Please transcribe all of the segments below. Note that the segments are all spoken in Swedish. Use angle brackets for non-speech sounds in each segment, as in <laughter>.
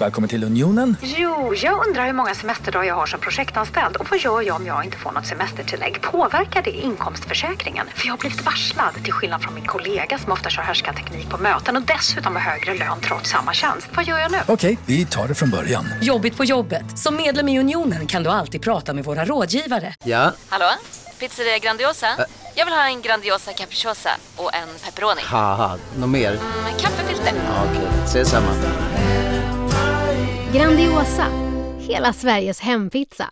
Välkommen till Unionen. Jo, jag undrar hur många semesterdagar jag har som projektanställd och vad gör jag om jag inte får något semestertillägg? Påverkar det inkomstförsäkringen? För jag har blivit varslad, till skillnad från min kollega som ofta kör teknik på möten och dessutom har högre lön trots samma tjänst. Vad gör jag nu? Okej, vi tar det från början. Jobbigt på jobbet. Som medlem i Unionen kan du alltid prata med våra rådgivare. Ja, Hallå? Pizzeria Grandiosa? Jag vill ha en Grandiosa capriciosa och en pepperoni. haha, något mer? Med kaffefilter. Ja, Okej, ses samma. Grandiosa, hela Sveriges hempizza.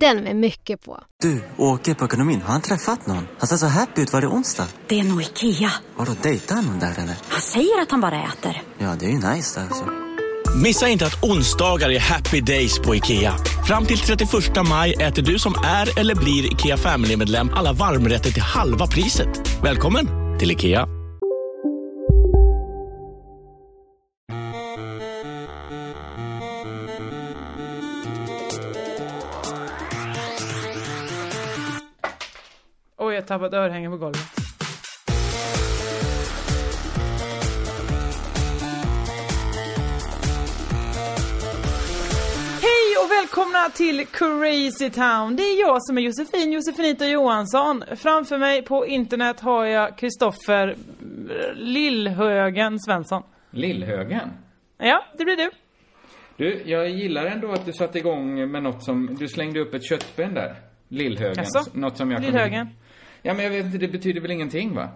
Den med mycket på. Du, åker på ekonomin. Har han träffat någon? Han ser så happy ut. Var det onsdag? Det är nog Ikea. Har du dejtar han någon där eller? Han säger att han bara äter. Ja, det är ju nice där alltså. Missa inte att onsdagar är happy days på IKEA. Fram till 31 maj äter du som är eller blir IKEA Family-medlem alla varmrätter till halva priset. Välkommen till IKEA. Tappade örhängen på golvet. Hej och välkomna till Crazy Town. Det är jag som är Josefin Josefinito Johansson. Framför mig på internet har jag Kristoffer Lillhögen Svensson. Lillhögen? Ja, det blir du. Du, jag gillar ändå att du satte igång med något som... Du slängde upp ett köttben där. Lillhögen. Jaså? Något som jag Lillhögen. Ja, men jag vet inte, det betyder väl ingenting va?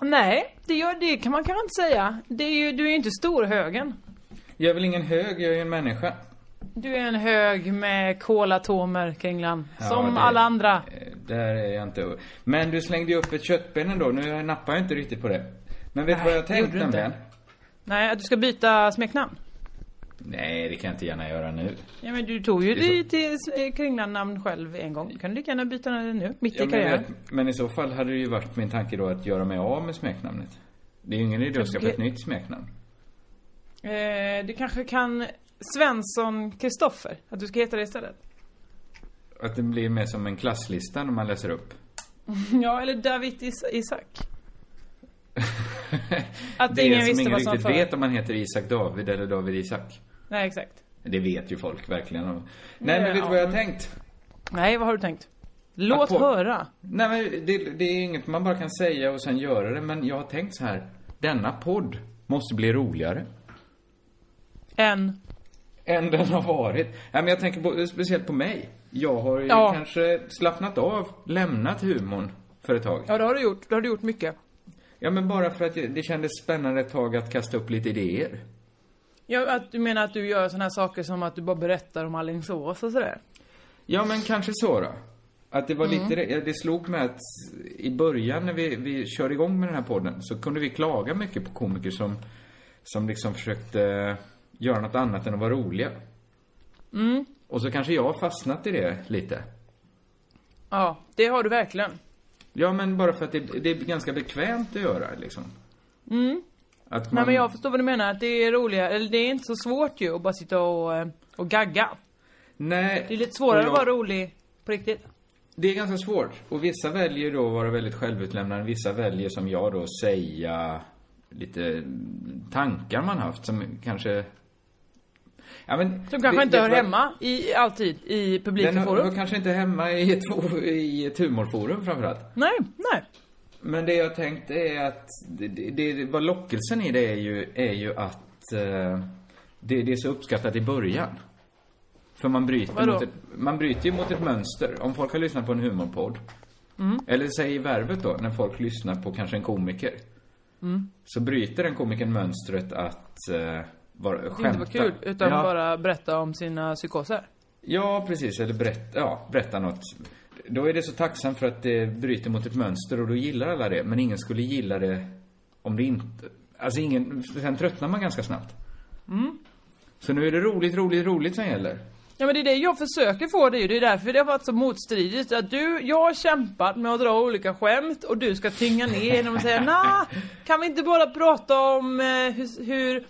Nej, det, gör, det kan man kanske inte säga. Det är ju, du är ju inte storhögen. Jag är väl ingen hög, jag är en människa. Du är en hög med kolatomer, Kringlan. Ja, som det- alla andra. Där är jag inte. Men du slängde ju upp ett köttben ändå. Nu nappar jag inte riktigt på det. Men vet du vad jag tänkt nämligen? Nej, att du ska byta smeknamn. Nej, det kan jag inte gärna göra nu. Ja men du tog ju Det är så- ditt till Kringlan-namn själv en gång. Du kan lika gärna byta det nu, mitt Ja, i men, karriären. vet, men i så fall hade det ju varit min tanke då att göra mig av med smeknamnet. Det är ju ingen idé att skaffa ett nytt smeknamn. Eh, du kanske kan Svensson Kristoffer? Att du ska heta det istället? Att det blir mer som en klasslista när man läser upp. <laughs> ja, eller David Is- Isak. <laughs> Att det är ingen som visste ingen vad som riktigt vet om man heter Isak David eller David Isak. Nej, exakt. Det vet ju folk verkligen. Nej, men vet du Ja. vad jag har tänkt? Nej, vad har du tänkt? Låt på- höra. Nej, men det, det är inget man bara kan säga och sen göra det. Men jag har tänkt så här. Denna podd måste bli roligare. En. Än den har varit. Nej, men jag tänker på, speciellt på mig. Jag har ju Ja. kanske slappnat av, lämnat humorn för ett tag. Ja, det har du gjort. Det har du gjort mycket. Ja, men bara för att det det kändes spännande ett tag att kasta upp lite idéer. Ja, att du menar att du gör såna här saker som att du bara berättar om Alingsås och sådär? Ja, men kanske så då. Att det var Mm. lite det, slog mig att i början när vi, vi körde igång med den här podden så kunde vi klaga mycket på komiker som, som liksom försökte göra något annat än att vara roliga. Mm. Och så kanske jag har fastnat i det lite. Ja, det har du verkligen. Ja, men bara för att det, det är ganska bekvämt att göra liksom. Mm. Att Nej men jag förstår vad du menar, att det är roligare, eller det är inte så svårt ju att bara sitta och, eh, och gagga. Nej. Det är lite svårare jag- att vara rolig på riktigt. Det är ganska svårt. Och vissa väljer då att vara väldigt självutlämnande. Vissa väljer som jag då säga lite tankar man haft som kanske... Ja, men, Som kanske det- inte det- hör hemma i, alltid i publika Den hör, hör kanske inte hemma i ett, i ett humorforum framförallt. Nej, nej. Men det jag tänkte är att, det, det, det, vad lockelsen i det är ju, är ju att eh, det, det är så uppskattat i början. För man bryter, Vadå? mot ett, man bryter ju mot ett mönster. Om folk har lyssnat på en humorpodd, Mm. eller säg i Värvet då, när folk lyssnar på kanske en komiker. Mm. Så bryter den komikern mönstret att uh, vara, skämta. inte var kul, utan ja. bara berätta om sina psykoser. Ja, precis. Eller berätta, ja, berätta något. Då är det så tacksamt för att det bryter mot ett mönster och då gillar alla det. Men ingen skulle gilla det om det inte... Alltså ingen... Sen tröttnar man ganska snabbt. Mm. Så nu är det roligt, roligt, roligt som gäller. Ja men det är det jag försöker få det ju, det är därför det har varit så motstridigt. Att du, jag har kämpat med att dra olika skämt och du ska tynga ner genom att säga nah, kan vi inte bara prata om eh, hur, hur,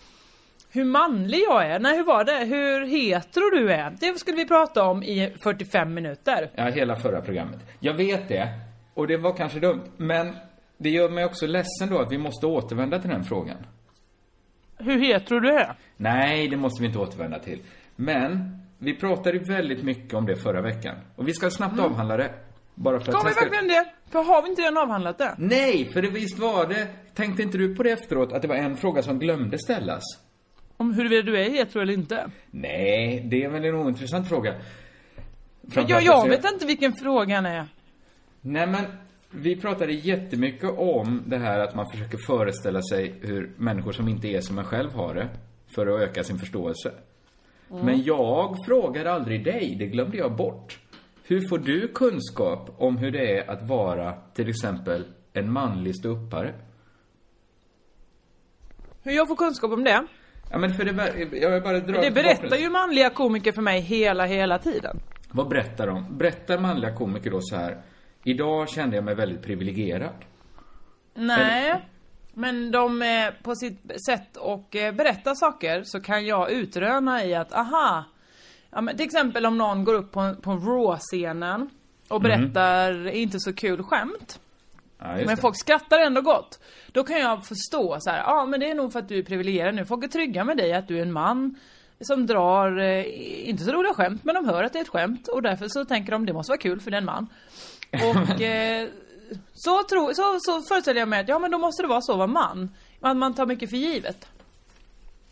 hur manlig jag är? Nej hur var det? Hur hetero du är? Det skulle vi prata om i 45 minuter. Ja, hela förra programmet. Jag vet det. Och det var kanske dumt. Men det gör mig också ledsen då att vi måste återvända till den frågan. hur hetero du är. Nej, det måste vi inte återvända till. Men, vi pratade väldigt mycket om det förra veckan. Och vi ska snabbt avhandla det. Bara för att Ska vi verkligen det? För har vi inte redan avhandlat det? Nej, för det visst var det. Tänkte inte du på det efteråt, att det var en fråga som glömde ställas? Om huruvida du är hetero eller inte? Nej, det är väl en ointressant fråga. Framförallt jag, vet inte vilken frågan är. Nej men, vi pratade jättemycket om det här att man försöker föreställa sig hur människor som inte är som en själv har det. För att öka sin förståelse. Mm. Men jag frågade aldrig dig, det glömde jag bort. Hur får du kunskap om hur det är att vara till exempel en manlig ståuppare? Hur jag får kunskap om det? Ja men för det, jag bara dra Det ett berättar ju manliga komiker för mig hela, hela tiden. Vad berättar de? Berättar manliga komiker då så här. Idag kände jag mig väldigt privilegierad. Nej. Men de, eh, på sitt sätt och eh, berätta saker så kan jag utröna i att, aha. Ja, men till exempel om någon går upp på, på Raw-scenen och berättar inte så kul skämt. Ja, Men folk skrattar ändå gott. Då kan jag förstå så här, ja men det är nog för att du är privilegierad nu. Folk är trygga med dig att du är en man som drar, eh, inte så roliga skämt, men de hör att det är ett skämt och därför så tänker de det måste vara kul för den man. Och <laughs> eh, så, tro, så, så föreställer jag mig att ja men då måste det vara så att vara man. Man, man tar mycket för givet.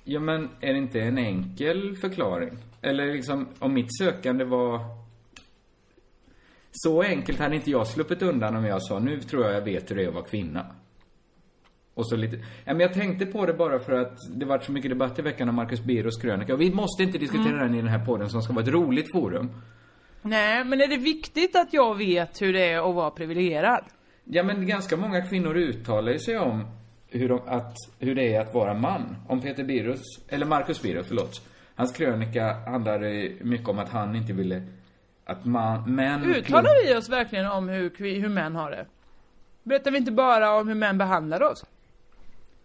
Ja, men är det inte en enkel förklaring? Eller liksom, om mitt sökande var... Så enkelt hade inte jag sluppit undan om jag sa, nu tror jag jag vet hur det är att vara kvinna. Och så lite... Ja, men jag tänkte på det bara för att det varit så mycket debatt i veckan om Marcus Birros krönika. Vi måste inte diskutera den i den här podden som ska vara ett roligt forum. Nej, men är det viktigt att jag vet hur det är att vara privilegierad? Ja, men ganska många kvinnor uttalar sig om hur, de, att, hur det är att vara man. Om Peter Birros, eller Marcus Birros, förlåt. Hans krönika handlade mycket om att han inte ville att man, män... Uttalar vi oss verkligen om hur, hur män har det? Berättar vi inte bara om hur män behandlar oss?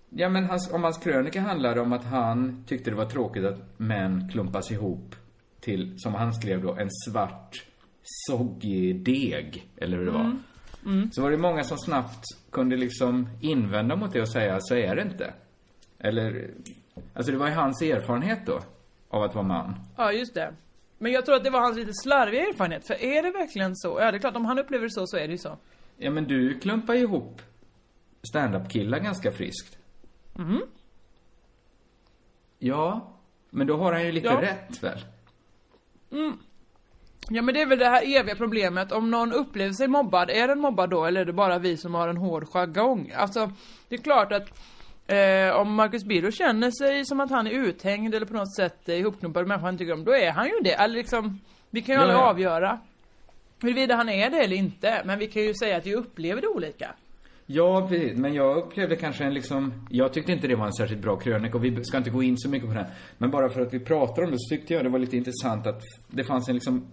Ja, men hans, om hans krönika handlade om att han tyckte det var tråkigt att män klumpas ihop till, som han skrev då, en svart soggig deg, eller hur det var. Så var det många som snabbt kunde liksom invända mot det och säga, så är det inte. Eller, alltså det var ju hans erfarenhet då, av att vara man. Ja, just det. Men jag tror att det var hans lite slarviga erfarenhet. För är det verkligen så? Ja, det är klart, om han upplever det så, så är det ju så. Ja, men du klumpar ihop stand-up-killar ganska friskt. Mhm. Ja, men då har han ju lite Ja. rätt väl? Ja, men det är väl det här eviga problemet. Om någon upplever sig mobbad, är den mobbad då? Eller är det bara vi som har en hård jargong? Alltså, det är klart att eh, om Marcus Birro känner sig som att han är uthängd eller på något sätt är ihopknuppad med människor han tycker om, då är han ju det. Eller liksom, vi kan ju Ja, aldrig ja. avgöra huruvida han är det eller inte. Men vi kan ju säga att vi upplever det olika. Ja, precis. Men jag upplevde kanske en liksom... Jag tyckte inte det var en särskilt bra krönika och vi ska inte gå in så mycket på den. Men bara för att vi pratar om det så tyckte jag det var lite intressant att det fanns en liksom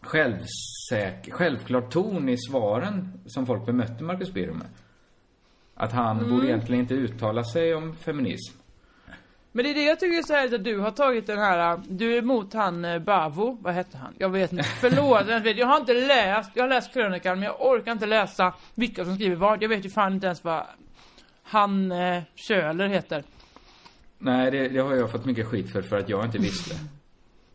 självsäker, självklar ton i svaren som folk bemötte Marcus Birro med. Att han borde egentligen inte uttala sig om feminism. Men det är det jag tycker är så härligt att du har tagit den här, du är emot han äh, Bavo, vad hette han? Jag vet inte, förlåt, jag, har inte läst, jag har läst krönikan men jag orkar inte läsa vilka som skriver vad. Jag vet ju fan inte ens vad han Köhler heter. Nej, det, det har jag fått mycket skit för, för att jag inte visste.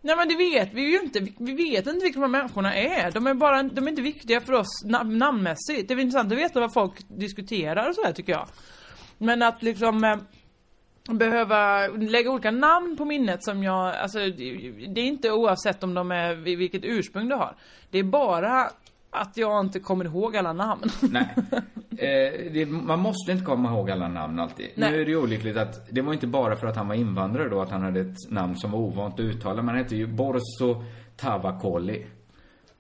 Nej men det vet vi ju inte, vi, vet inte vilka de här människorna är. De är bara, de är inte viktiga för oss nam namnmässigt. Det är intressant att veta vad folk diskuterar och sådär tycker jag. Men att liksom eh, behöva lägga olika namn på minnet som jag, alltså det är inte oavsett om de är, vilket ursprung du har. Det är bara att jag inte kommer ihåg alla namn. Nej. Eh, det, man måste inte komma ihåg alla namn alltid. Nej. Nu är det ju olyckligt att det var inte bara för att han var invandrare då att han hade ett namn som var ovant att uttala. Man hette ju Borso Tavakoli.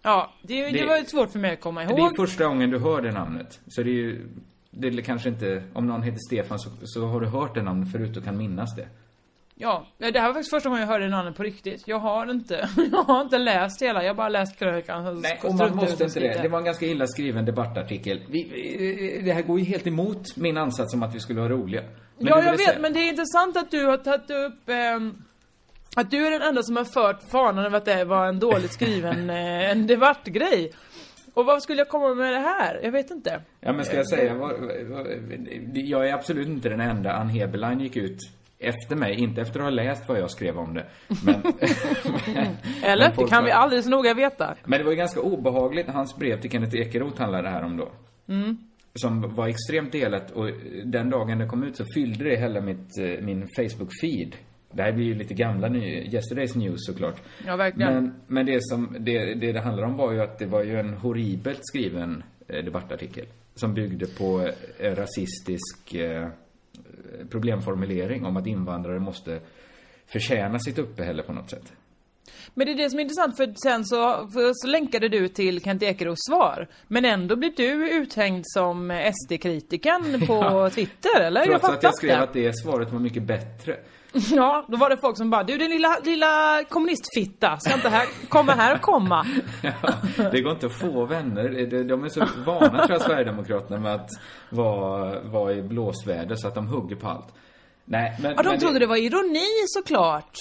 ja, det, det, Det- var ju svårt för mig att komma ihåg. Det är första gången du hör det namnet. Så det är ju, det är kanske inte, om någon heter Stefan så, så har du hört det namnet förut och kan minnas det. Ja, det här var faktiskt första gången jag hörde namnet på riktigt. Jag har inte, <laughs> jag har inte läst hela, jag har bara läst krönikan. Nej, och man måste inte det. Det var en ganska illa skriven debattartikel. Vi, vi- det här går ju helt emot min ansats om att vi skulle vara roliga. Men ja, jag vet, säga- men det är intressant att du har tagit upp ehm, att du är den enda som har fört fanan över att det var en dåligt skriven <laughs> eh, en debattgrej. Och vad skulle jag komma med det här? Jag vet inte. Ja men ska jag säga, vad, jag är absolut inte den enda. Ann Heberlein gick ut efter mig, inte efter att ha läst vad jag skrev om det. Men, <laughs> Eller? Det kan var- vi så noga veta. Men det var ju ganska obehagligt. Hans brev till Kenneth Ekeroth handlade det här om då. Mm. Som var extremt delat och den dagen det kom ut så fyllde det hela mitt, eh, min Facebook-feed. Det här blir ju lite gamla ny, Yesterdays News såklart. Ja, verkligen. Men, men det som det, det det handlar om var ju att det var ju en horribelt skriven eh, debattartikel. Som byggde på eh, rasistisk problemformulering om att invandrare måste förtjäna sitt uppehälle på något sätt. Men det är det som är intressant för sen så, för så länkade du till Kent Ekeroths svar. Men ändå blir du uthängd som SD-kritiken på <laughs> Ja. Twitter, eller? Trots jag att jag skrev inte. att det svaret var mycket bättre. <laughs> Ja, då var det folk som bara Du din lilla, lilla kommunistfitta, ska inte här, komma här och komma. <laughs> Ja, det går inte att få vänner. De- är så vana tror jag, Sverigedemokraterna med att vara, vara i blåsväder så att de hugger på allt. Nej, men... Ja, de men trodde det var ironi såklart.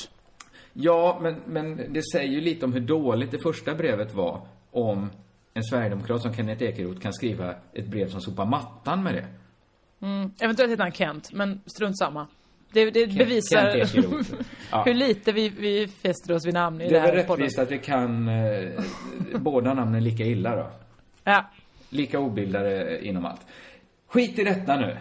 Ja, men, men det säger ju lite om hur dåligt det första brevet var om en sverigedemokrat som Kenneth Ekeroth kan skriva ett brev som sopar mattan med det. Mm, eventuellt heter han Kent, men strunt samma. Det, det bevisar. <laughs> Ja. hur lite vi, vi fäster oss vid namn i Det är här väl podden. rättvist att vi kan eh, <laughs> båda namnen lika illa då. Ja. Lika obildade inom allt. Skit i detta nu.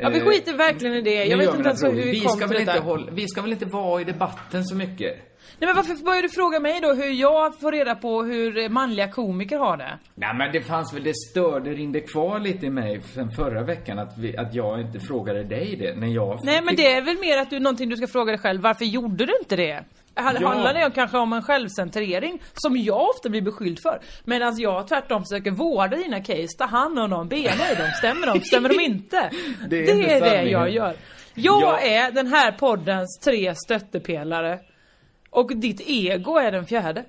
Ja, vi Eh, skiter verkligen i det. nu Jag vet gör vi inte ens hur vi vi kom ska till väl inte hålla, Vi ska väl inte vara i debatten så mycket? Nej men varför börjar du fråga mig då hur jag får reda på hur manliga komiker har det? Nej men det fanns väl, det störde, ringde kvar lite i mig sen förra veckan att, vi, att jag inte frågade dig det när jag Nej men det är väl mer att du någonting du ska fråga dig själv. Varför gjorde du inte det? Hand- Ja. Handlar det kanske om en självcentrering som jag ofta blir beskylld för? Medan jag tvärtom försöker vårda dina case, ta hand om dem, bena i dem, stämmer de, stämmer de inte? <laughs> Det är Det är det jag gör. Jag Ja. är den här poddens tre stöttepelare. Och ditt ego är den fjärde.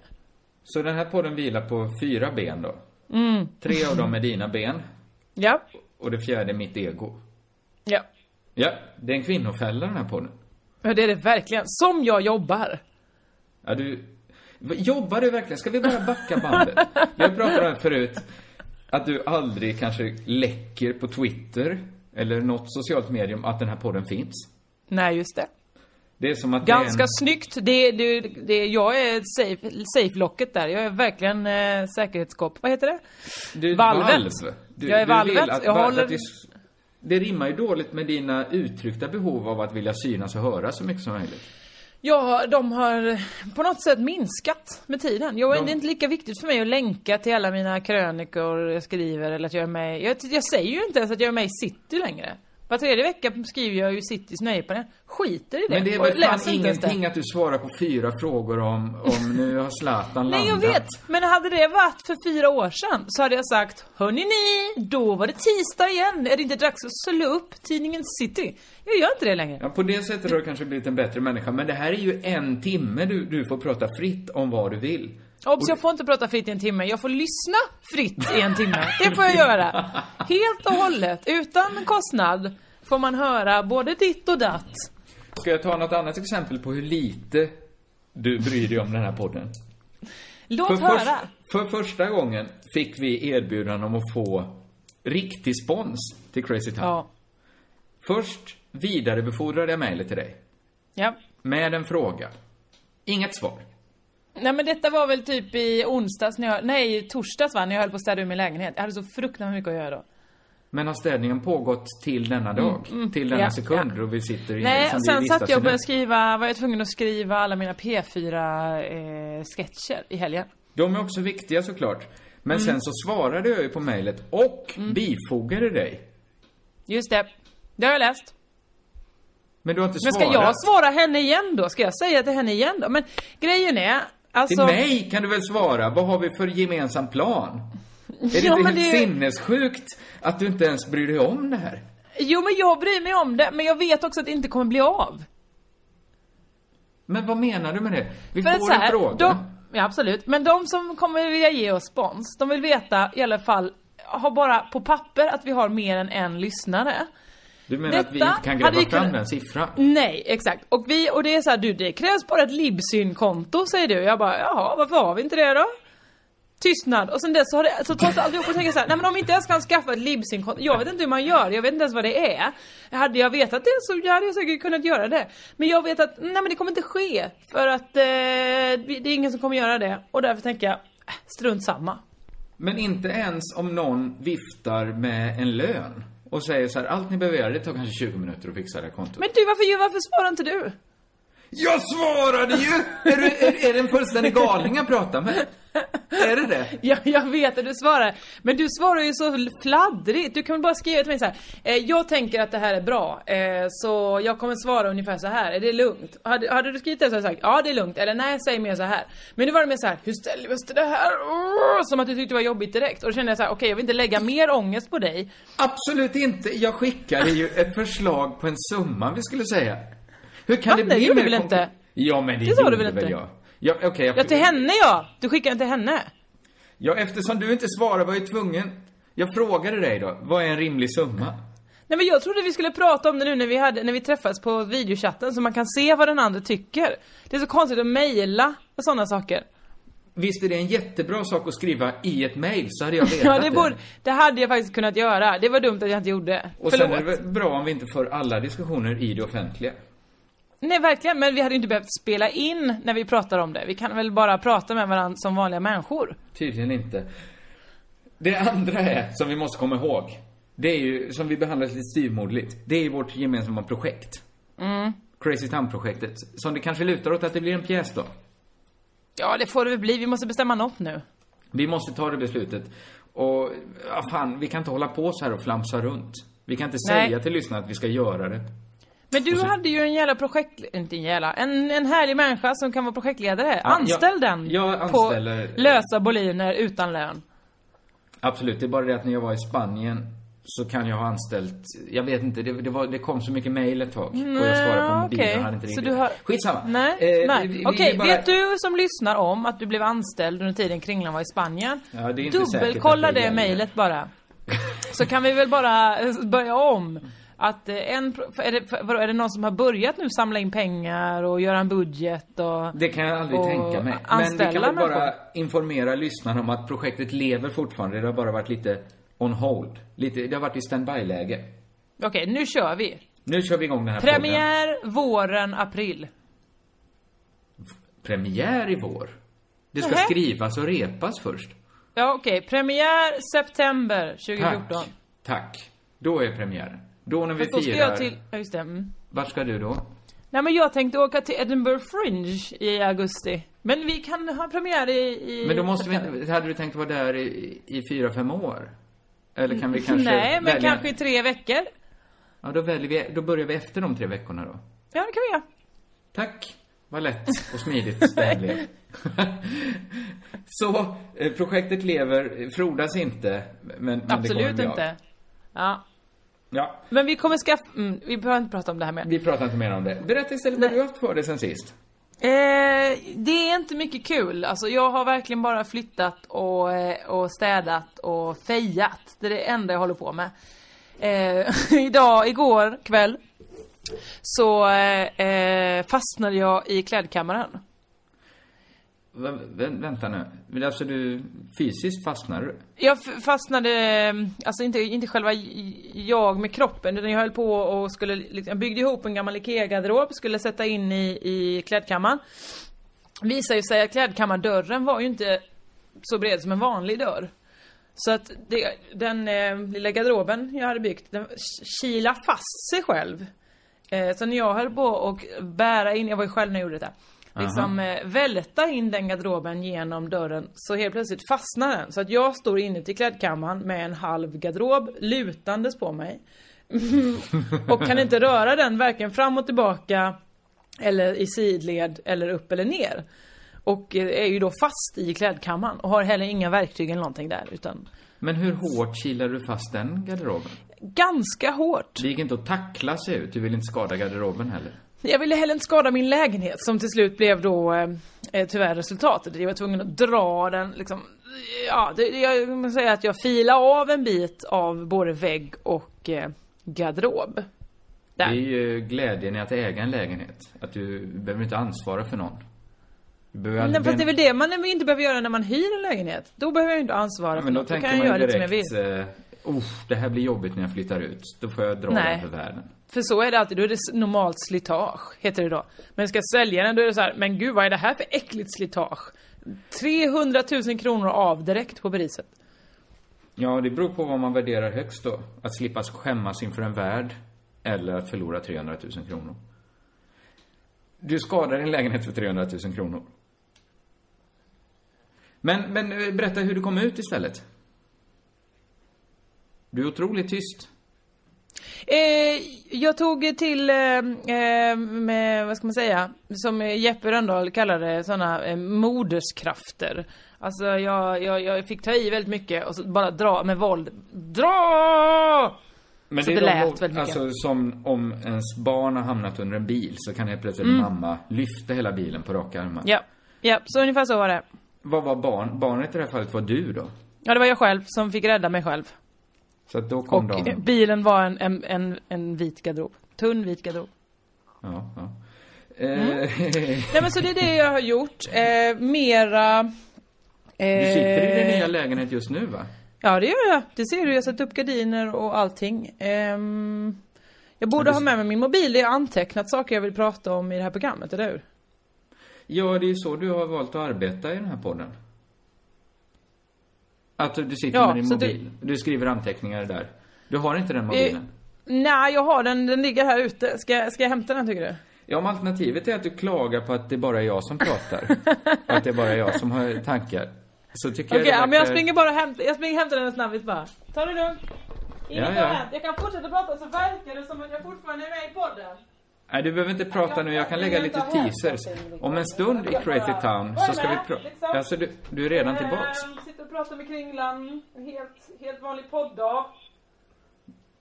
Så den här podden vilar på fyra ben då? Mm. Tre av dem är dina ben Ja. och det fjärde är mitt ego. Ja. Ja, det är en kvinnofälla den här podden. Ja det är det verkligen. Som jag jobbar. Ja, du... Jobbar du verkligen? Ska vi bara backa bandet? <laughs> Har pratat om det här förut. Att du aldrig kanske läcker på Twitter eller något socialt medium att den här podden finns. Nej just det. Det är som att Ganska det är en... snyggt. Det, det, det, jag är safe, safe-locket där. Jag är verkligen eh, säkerhetsskåp. Vad heter det? Du, Valvet. valv. Du, Jag är valvet. Att, Jag håller- det, det rimmar ju dåligt med dina uttryckta behov av att vilja synas och höras så mycket som möjligt. Ja, de har på något sätt minskat med tiden. Jag, De- Det är inte lika viktigt för mig att länka till alla mina krönikor jag skriver eller att jag är med jag, jag säger ju inte ens att jag är med i City längre. Var tredje vecka skriver jag ju Citys nöjepanel. Skiter i det. Men det är väl fan ingenting att du svarar på fyra frågor om, om nu har Zlatan Nej jag landat. vet, men hade det varit för fyra år sedan så hade jag sagt Hörni ni, då var det tisdag igen. Är det inte dags att slå upp tidningen City? Jag gör inte det längre. Ja, på det sättet har du kanske blivit en bättre människa. Men det här är ju en timme du, du får prata fritt om vad du vill. Obs, jag får inte prata fritt i en timme. Jag får lyssna fritt i en timme. Det får jag göra. Helt och hållet, utan kostnad, får man höra både ditt och datt. Ska jag ta något annat exempel på hur lite du bryr dig om den här podden? Låt för, höra. först- för första gången fick vi erbjudande om att få riktig spons till Crazy Town. Ja. Först vidarebefordrade jag mejlet till dig. Ja. Med en fråga. Inget svar. Nej men detta var väl typ i onsdags när jag, nej i torsdags va, när jag höll på att städa ur min lägenhet. Jag hade så fruktansvärt mycket att göra då. Men har städningen pågått till denna dag? mm, till denna ja, sekund då vi sitter i Nej, vi sen satt jag och började skriva, var jag tvungen att skriva alla mina P4 eh, sketcher i helgen. De är också viktiga såklart. Men Mm. sen så svarade jag ju på mejlet och bifogade dig. Just det. Det har jag läst. Men du har inte Men svarat. ska jag svara henne igen då? Ska jag säga till henne igen då? Men grejen är, alltså... Till mig kan du väl svara? Vad har vi för gemensam plan? Är det Ja, inte helt det- sinnessjukt att du inte ens bryr dig om det här? Jo men jag bryr mig om det, men jag vet också att det inte kommer bli av. Men vad menar du med det? Vi För får här, en fråga. De, ja absolut, men de som kommer vilja ge oss spons, de vill veta i alla fall, har bara på papper att vi har mer än en lyssnare. Du menar att vi Detta inte kan gräva fram kunnat- den siffran? Nej, exakt. Och vi, och det är så här, du det krävs bara ett Libsyn-konto säger du. Jag bara, jaha, varför har vi inte det då? Tystnad. Och sen dess så har det, så alltid upp och tänker så här, nej men om vi inte ens kan skaffa ett Libsyn-konto, jag vet inte hur man gör, jag vet inte ens vad det är. Hade jag vetat det så hade jag säkert kunnat göra det. Men jag vet att, nej men det kommer inte ske. För att eh, det är ingen som kommer göra det. Och därför tänker jag, strunt samma. Men inte ens om någon viftar med en lön och säger så här, allt ni behöver göra, det tar kanske 20 minuter att fixa det här kontot. Men du, varför, varför svarar inte du? Jag svarade ju! Är, du, är, är det en fullständig galning jag pratar med? Är det det? Ja, jag vet att du svarar. Men du svarar ju så fladdrigt. Du kan väl bara skriva till mig så här. Eh, jag tänker att det här är bra. Eh, så jag kommer svara ungefär så här. Är det lugnt? Hade, hade du skrivit det så hade jag sagt ja det är lugnt. Eller nej, säg mer så här. Men nu var det mer så här. Hur ställer vi oss till det här? Oh, som att du tyckte det var jobbigt direkt. Och då kände jag så här. Okej, okay, jag vill inte lägga mer ångest på dig. Absolut inte. Jag skickade ju ett förslag på en summa vi skulle säga. Hur kan det det bli gjorde mer du väl inte? Ja, men det, Det gjorde du väl väl inte? jag. Ja, okej. jag- Ja, till henne ja! Du skickade till henne. Ja, eftersom du inte svarade var jag tvungen. Jag frågade dig då, vad är en rimlig summa? Nej men jag trodde vi skulle prata om det nu när vi, hade, när vi träffades på videochatten så man kan se vad den andra tycker. Det är så konstigt att mejla och sådana saker. Visst är det en jättebra sak att skriva i ett mejl, så hade jag <laughs> vetat Ja, det, borde, det hade jag faktiskt kunnat göra. Det var dumt att jag inte gjorde. Och Förlåt. sen är det väl bra om vi inte för alla diskussioner i det offentliga. Nej, verkligen. Men vi hade inte behövt spela in när vi pratar om det. Vi kan väl bara prata med varandra som vanliga människor. Tydligen inte. Det andra är, som vi måste komma ihåg, det är ju, som vi behandlat lite styvmoderligt, det är ju vårt gemensamma projekt. Mm. Crazy Town-projektet. Som det kanske lutar åt att det blir en pjäs då. Ja, det får det väl bli. Vi måste bestämma något nu. Vi måste ta det beslutet. Och, ja fan, vi kan inte hålla på så här och flamsa runt. Vi kan inte Nej. säga till lyssnarna att vi ska göra det. Men du så- hade ju en jävla projekt... Inte en jävla... En, en härlig människa som kan vara projektledare. Anställ jag- den jag anställer- på lösa boliner utan lön. Absolut, det är bara det att när jag var i Spanien så kan jag ha anställt, jag vet inte, det, det, var, det kom så mycket mejl ett tag. och jag svarade på Nej, mobilen okej. och hade inte Så du har- Skitsamma. Nej, Eh, nej. Okej, bara- vet du som lyssnar om att du blev anställd under tiden Kringlan var i Spanien? Ja, det är inte Dubbelkolla det det mejlet bara. Så kan vi väl bara börja om. Att eh, en, är det, är det någon som har börjat nu samla in pengar och göra en budget och... Det kan jag aldrig tänka mig. Men vi kan väl bara informera lyssnarna om att projektet lever fortfarande. Det har bara varit lite on hold. Lite, det har varit i standby-läge. Okej, nu kör vi. Nu kör vi igång den här podden. Premiär våren, april. Premiär i vår. Det ska Nähä. skrivas och repas först. Ja, okej. Premiär september 2014. Tack. Tack. Då är premiären. Då när vi Fast då ska firar... jag till... Ja, just det. Mm. Vart ska du då? Nej men jag tänkte åka till Edinburgh Fringe i augusti. Men vi kan ha premiär i... i Men då måste vi hade du tänkt vara där i, i fyra, fem år? Eller kan vi kanske Nej, men välja... kanske i tre veckor. Ja, då väljer vi, då börjar vi efter de tre veckorna då. Ja, det kan vi göra. Tack. Vad lätt och smidigt <laughs> det blev. Så, eh, projektet lever, frodas inte, men, men det kommer Absolut av. inte. Ja. Ja, Men vi kommer skaffa... Mm, vi behöver inte prata om det här mer. vi pratar inte mer om det. Berätta istället vad du har haft för dig sen sist. Eh, det är inte mycket kul. Alltså jag har verkligen bara flyttat och, eh, och städat och fejat. Det är det enda jag håller på med. Eh, <laughs> idag, igår kväll så eh, eh, fastnade jag i klädkammaren. Vä, vänta nu. Men Alltså du, fysiskt fastnade du? Jag fastnade, mm, alltså inte, inte själva jag med kroppen utan jag höll på och skulle, liksom, jag byggde ihop en gammal IKEA-garderob, skulle sätta in i, i klädkammaren. Visar ju sig att klädkammardörren var ju inte så bred som en vanlig dörr. Så att det, den eh, lilla garderoben jag hade byggt, den kila fast sig själv. Eh, så när jag höll på och bära in, jag var ju själv när jag gjorde det Liksom eh, välta in den garderoben genom dörren så helt plötsligt fastnar den. Så att jag står inuti klädkammaren med en halv garderob lutandes på mig. <laughs> och kan inte röra den varken fram och tillbaka eller i sidled eller upp eller ner. Och eh, är ju då fast i klädkammaren och har heller inga verktyg eller någonting där utan Men hur hårt kilar du fast den garderoben? ganska hårt. Det gick inte att tackla sig ut, du vill inte skada garderoben heller. Jag ville heller inte skada min lägenhet som till slut blev då eh, eh, tyvärr resultatet. Jag var tvungen att dra den liksom. Ja, det, jag måste säga att jag filade av en bit av både vägg och eh, garderob. Det Där. är ju glädjen i att äga en lägenhet. Att du behöver inte ansvara för någon. Nej, fast det är väl det man inte behöver göra när man hyr en lägenhet. Då behöver jag inte ansvara Ja, för men då något. Då tänker kan jag göra ju lite som jag vill. direkt, oh, det här blir jobbigt när jag flyttar ut. Då får jag dra Nej. den för världen. För så är det alltid, då är det normalt slitage, heter det då. Men ska sälja den, då är det så här, men gud vad är det här för äckligt slitage? 300 000 kronor av direkt på priset. Ja, det beror på vad man värderar högst då. Att slippa skämmas inför en värld eller att förlora 300 000 kronor. Du skadar din lägenhet för 300 000 kronor. Men, men eh, berätta hur du kom ut istället. Du är otroligt tyst. Eh, jag tog till, eh, eh, med, vad ska man säga, som Jeppe Rönndahl kallar det, sådana eh, moderskrafter. Alltså jag, jag, jag fick ta i väldigt mycket och så bara dra med våld. Dra! Men Så det, det lät de väldigt mycket. Alltså som om ens barn har hamnat under en bil så kan helt plötsligt Mm. mamma lyfta hela bilen på raka armar. Ja, ja, så ungefär så var det. Vad var barn? Barnet i det här fallet var du då? Ja, det var jag själv som fick rädda mig sjb Så att då kom Och de... eh, bilen var en, en, en, en vit garderob. Tunn vit garderob. Ja, ja. Mm. Eh, <laughs> Nej men så det är det jag har gjort. Eh, mera... Eh, Du sitter i din nya lägenhet just nu va? Ja det gör jag. Det ser du. Jag har satt upp gardiner och allting. Ehm, jag borde Ja, det- ha med mig min mobil. Det är antecknat saker jag vill prata om i det här programmet, eller hur? Ja, det är ju så du har valt att arbeta i den här podden. Att du sitter Ja, med din så du- mobil. Du... skriver anteckningar där. Du har inte den mobilen? Nej, jag har den. Den ligger här ute. Ska, jag- ska jag hämta den tycker du? Ja, om alternativet är att du klagar på att det bara är jag som pratar. <laughs> att det är bara jag som har tankar. Så tycker Okej, jag ja, det men jag springer bara och hämtar, jag springer och hämtar den en snabbis bara. Ta det lugnt. Inget Ja, ja. har hänt. Jag kan fortsätta prata så verkar det som att jag fortfarande är med i podden. Nej, du behöver inte prata nu. Jag kan lägga lite teasers. Om en stund i Crazy Town så ska vi prata... Alltså, du, du är redan tillbaks. Ehm, sitter och pratar med Kringlan. En helt, helt vanlig podddag.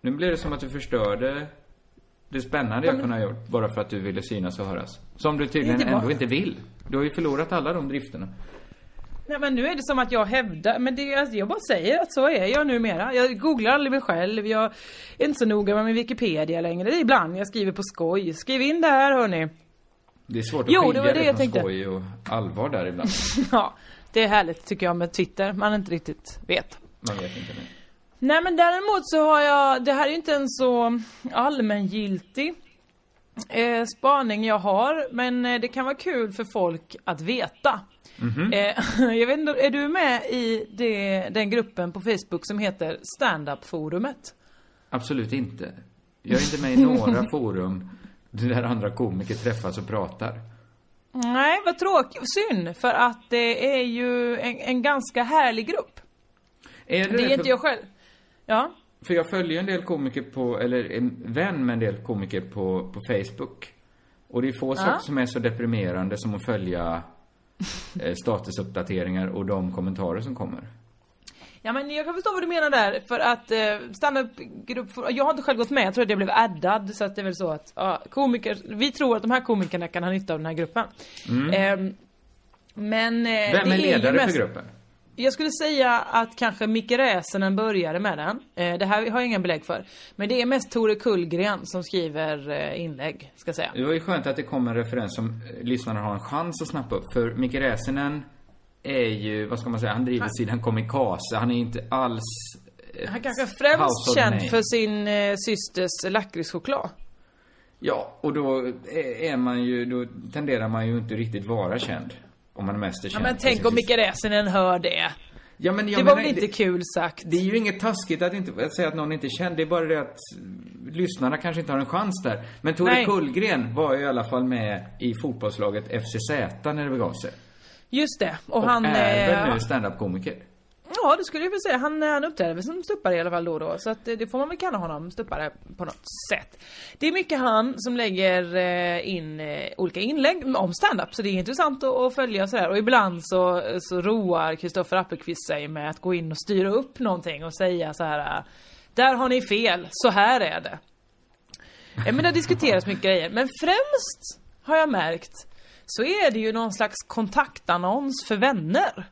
Nu blir det som att du förstörde det spännande jag kunde ha gjort bara för att du ville synas och höras. Som du tydligen ändå inte vill. Du har ju förlorat alla de drifterna. Nej men nu är det som att jag hävdar, men det, alltså, jag bara säger att så är jag numera. Jag googlar aldrig mig själv, jag är inte så noga med min Wikipedia längre. Det är ibland jag skriver på skoj. Skriv in det här hörni. Det är svårt att Jo, det skilja var det jag tänkte. skoj och allvar där ibland. <laughs> ja, det är härligt tycker jag med Twitter, man inte riktigt vet. Man vet inte det. Nej men däremot så har jag, det här är ju inte en så allmängiltig eh, spaning jag har, men eh, det kan vara kul för folk att veta. Mhm. Eh, <laughs> jag vet inte, är du med i det, den gruppen på Facebook som heter Standup-forumet? Absolut inte. Jag är inte med i några <laughs> forum där andra komiker träffas och pratar. Nej, vad tråkigt. Synd, för att det är ju en, en ganska härlig grupp. Är Det är för- inte jag själv. Ja. För jag följer en del komiker på, eller en vän med en del komiker på, på Facebook. Och det är få Ja. saker som är så deprimerande som att följa <laughs> statusuppdateringar och de kommentarer som kommer. Ja men jag kan förstå vad du menar där, för att eh, standup-grupp, jag har inte själv gått med, jag tror att jag blev addad, så att det är väl så att, ja, komiker, vi tror att de här komikerna kan ha nytta av den här gruppen. Mm. Ehm, men eh, Vem är ju ledare mest- för gruppen? Jag skulle säga att kanske Micke Räsänen började med den. Eh, det här har jag ingen belägg för. Men det är mest Tore Kullgren som skriver eh, inlägg, ska jag säga. Det var ju skönt att det kom en referens som eh, lyssnarna har en chans att snappa upp. För Micke Räsänen är ju, vad ska man säga, han driver Han- sidan Komikase. Han är inte alls... Han kanske främst känd name. för sin eh, systers lakritschoklad. Ja, och då är man ju, då tenderar man ju inte riktigt vara känd. Om man är mest är Ja men tänk om Micke Räsänen hör det. Ja, men det var väl inte det- kul sagt? Det är ju inget taskigt att, inte, att säga att någon inte är känd. Det är bara det att lyssnarna kanske inte har en chans där. Men Tore. Kullgren var ju i alla fall med i fotbollslaget FCZ när det begav sig. Just det. Och, Och han... är eh, väl nu standup-komiker. Ja, det skulle jag väl säga. Han, han uppträder väl som stuppare i alla fall då och då. Så att eh, det får man väl kalla honom, stuppare på något sätt. Det är mycket han som lägger eh, in eh, olika inlägg om stand-up. Så det är intressant att, följa följa sådär. Och ibland så, så roar Kristoffer Appelqvist sig med att gå in och styra upp någonting och säga så här. Där har ni fel, så här är det. Men det diskuteras mycket grejer. Men främst har jag märkt så är det ju någon slags kontaktannons för vänner.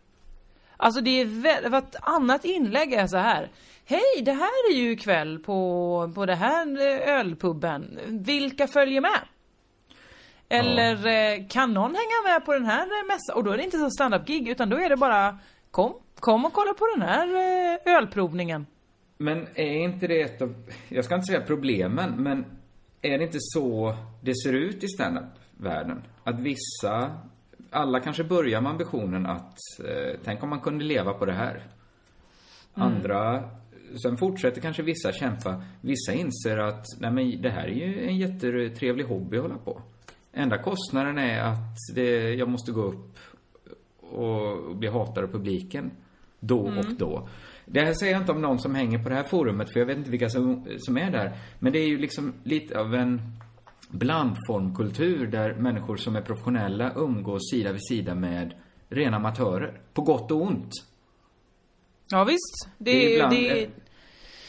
Alltså det är väl, annat inlägg är så här. Hej, det här är ju ikväll på, på det här eh, ölpubben. Vilka följer med? Eller eh, kan någon hänga med på den här eh, mässan? Och då är det inte så stand-up-gig utan då är det bara kom, kom och kolla på den här ölprovningen. Men är inte det ett av, jag ska inte säga problemen, men är det inte så det ser ut i standup-världen? Att vissa, alla kanske börjar med ambitionen att, eh, tänk om man kunde leva på det här. Andra, sen fortsätter kanske vissa kämpa. Vissa inser att, nej men det här är ju en jättetrevlig hobby att hålla på. Enda kostnaden är att det, jag måste gå upp och bli hatad av publiken. Då och då. Det här säger jag inte om någon som hänger på det här forumet, för jag vet inte vilka som, som är där. Men det är ju liksom lite av en blandformkultur där människor som är professionella umgås sida vid sida med rena amatörer. På gott och ont. Ja visst. Det, Det är ibland- det,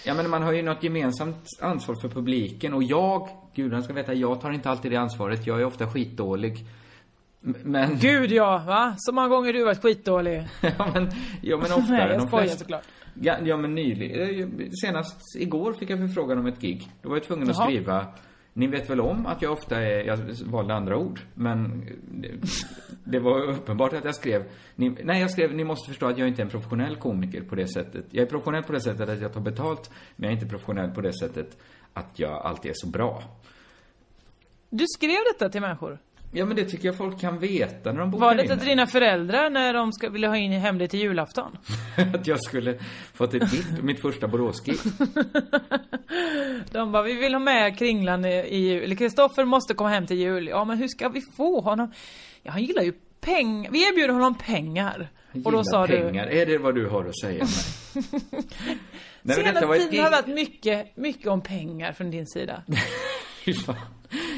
Ja, men man har ju något gemensamt ansvar för publiken och jag, gudarna ska veta, jag tar inte alltid det ansvaret. Jag är ofta skitdålig. Men... Gud ja, va? Så många gånger du varit skitdålig. <laughs> ja, men, ja, men <laughs> oftare. Nej, jag skojar flesta- såklart. Ja, ja men nyligen, senast igår fick jag förfrågan om ett gig. Då var jag tvungen att Jaha. skriva skriva ni vet väl om att jag ofta är, jag valde andra ord, men det, det var uppenbart att jag skrev, ni, nej jag skrev, ni måste förstå att jag inte är en professionell komiker på det sättet. Jag är professionell på det sättet att jag tar betalt, men jag är inte professionell på det sättet att jag alltid är så bra. Du skrev detta till människor? Ja men det tycker jag folk kan veta när de bokar Var det in till dina föräldrar när de ska, ville ha in hem dig till julafton? <laughs> Att jag skulle fått ett gig, mitt första Boråsgig. <laughs> De bara, vi vill ha med Kringlan i, i jul. Kristoffer måste komma hem till jul. Ja, men hur ska vi få honom? Ja, han gillar ju pengar. Vi erbjuder honom pengar. Och då sa pengar, är det vad du har att säga mig? <laughs> du... Nej, Senaste tiden har det varit mycket, mycket om pengar från din sida.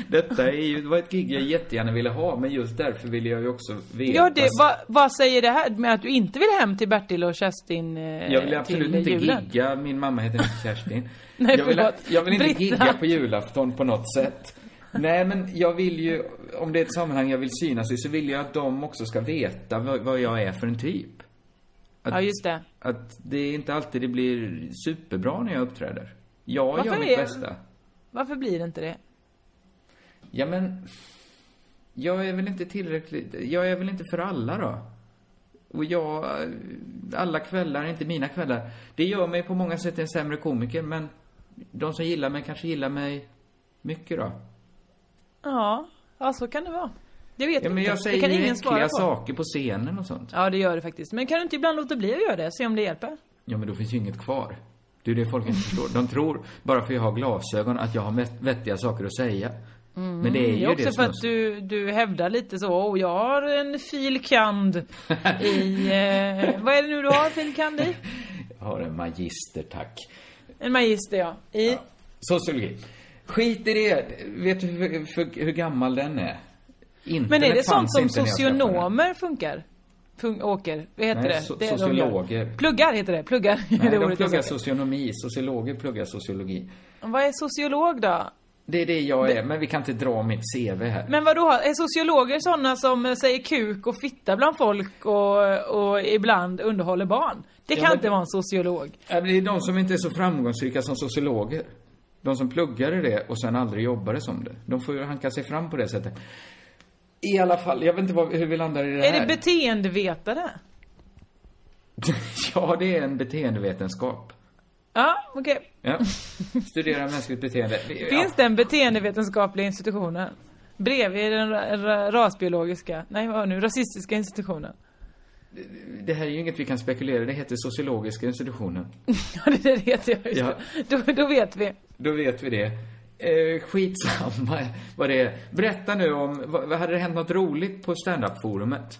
Detta är ju, det var ett gig jag jättegärna ville ha, men just därför ville jag ju också veta. Ja, det, vad, vad säger det här med att du inte vill hem till Bertil och Kerstin eh, Jag vill absolut inte julen? gigga, min mamma heter inte Kerstin. <laughs> Nej, jag, vill, förlåt. jag vill inte Britta. gigga på julafton på något sätt. Nej, men jag vill ju, om det är ett sammanhang jag vill synas i, så vill jag att de också ska veta vad, vad jag är för en typ. Att, Ja, just det. Att det är inte alltid det blir superbra när jag uppträder. Jag Varför gör mitt är- bästa. Varför blir det inte det? Ja, men... Jag är väl inte tillräckligt... Jag är väl inte för alla då? Och jag... Alla kvällar är inte mina kvällar. Det gör mig på många sätt en sämre komiker, men de som gillar mig kanske gillar mig mycket då. Ja, ja så kan det vara. Det vet Ja, men inte. jag det säger kan ju ingen svara på. saker på scenen och sånt. Ja, det gör det faktiskt. Men kan du inte ibland låta bli att göra det? Se om det hjälper? Ja, men då finns ju inget kvar. Det är det folk inte förstår. De tror, bara för jag har glasögon, att jag har vett- vettiga saker att säga. Men det är ju Mm, Det är också det för att du, du hävdar lite så, oh, jag har en fil. kand <laughs> i, eh, vad är det nu du har fil. kand i? Jag har en magister, tack. En magister ja. I? Sociologi. Skit i det. Vet du hur, för, hur gammal den är? Internet Men är det sånt som socionomer funkar? Fun åker? Vad heter Nej, det? so- det är de sociologer. gör. Pluggar heter det. Pluggar. <laughs> Nej, det de pluggar socionomi. Sociologer pluggar sociologi. Vad är sociolog då? Det är det jag är, men vi kan inte dra mitt CV här. Men vad då är sociologer sådana som säger kuk och fitta bland folk och, och ibland underhåller barn? Det kan men- inte vara en sociolog. Ja, Det är de som inte är så framgångsrika som sociologer. De som pluggade det och sen aldrig jobbade som det. De får ju hanka sig fram på det sättet. I alla fall, jag vet inte vad, hur vi landar i det Är här. det beteendevetare? <laughs> ja, det är en beteendevetenskap. Ja, okej. Ja. Studera mänskligt beteende. <laughs> Finns den beteendevetenskapliga institutionen? Bredvid den ra- ra- rasbiologiska, nej vad nu, rasistiska institutionen. Det här är ju inget vi kan spekulera Det heter sociologiska institutionen. <laughs> Ja, det, det heter jag, just Ja. Då, då vet vi. Då vet vi det. Eh, skitsamma <laughs> vad det är. Berätta nu om, vad, vad hade det hänt något roligt på standup-forumet?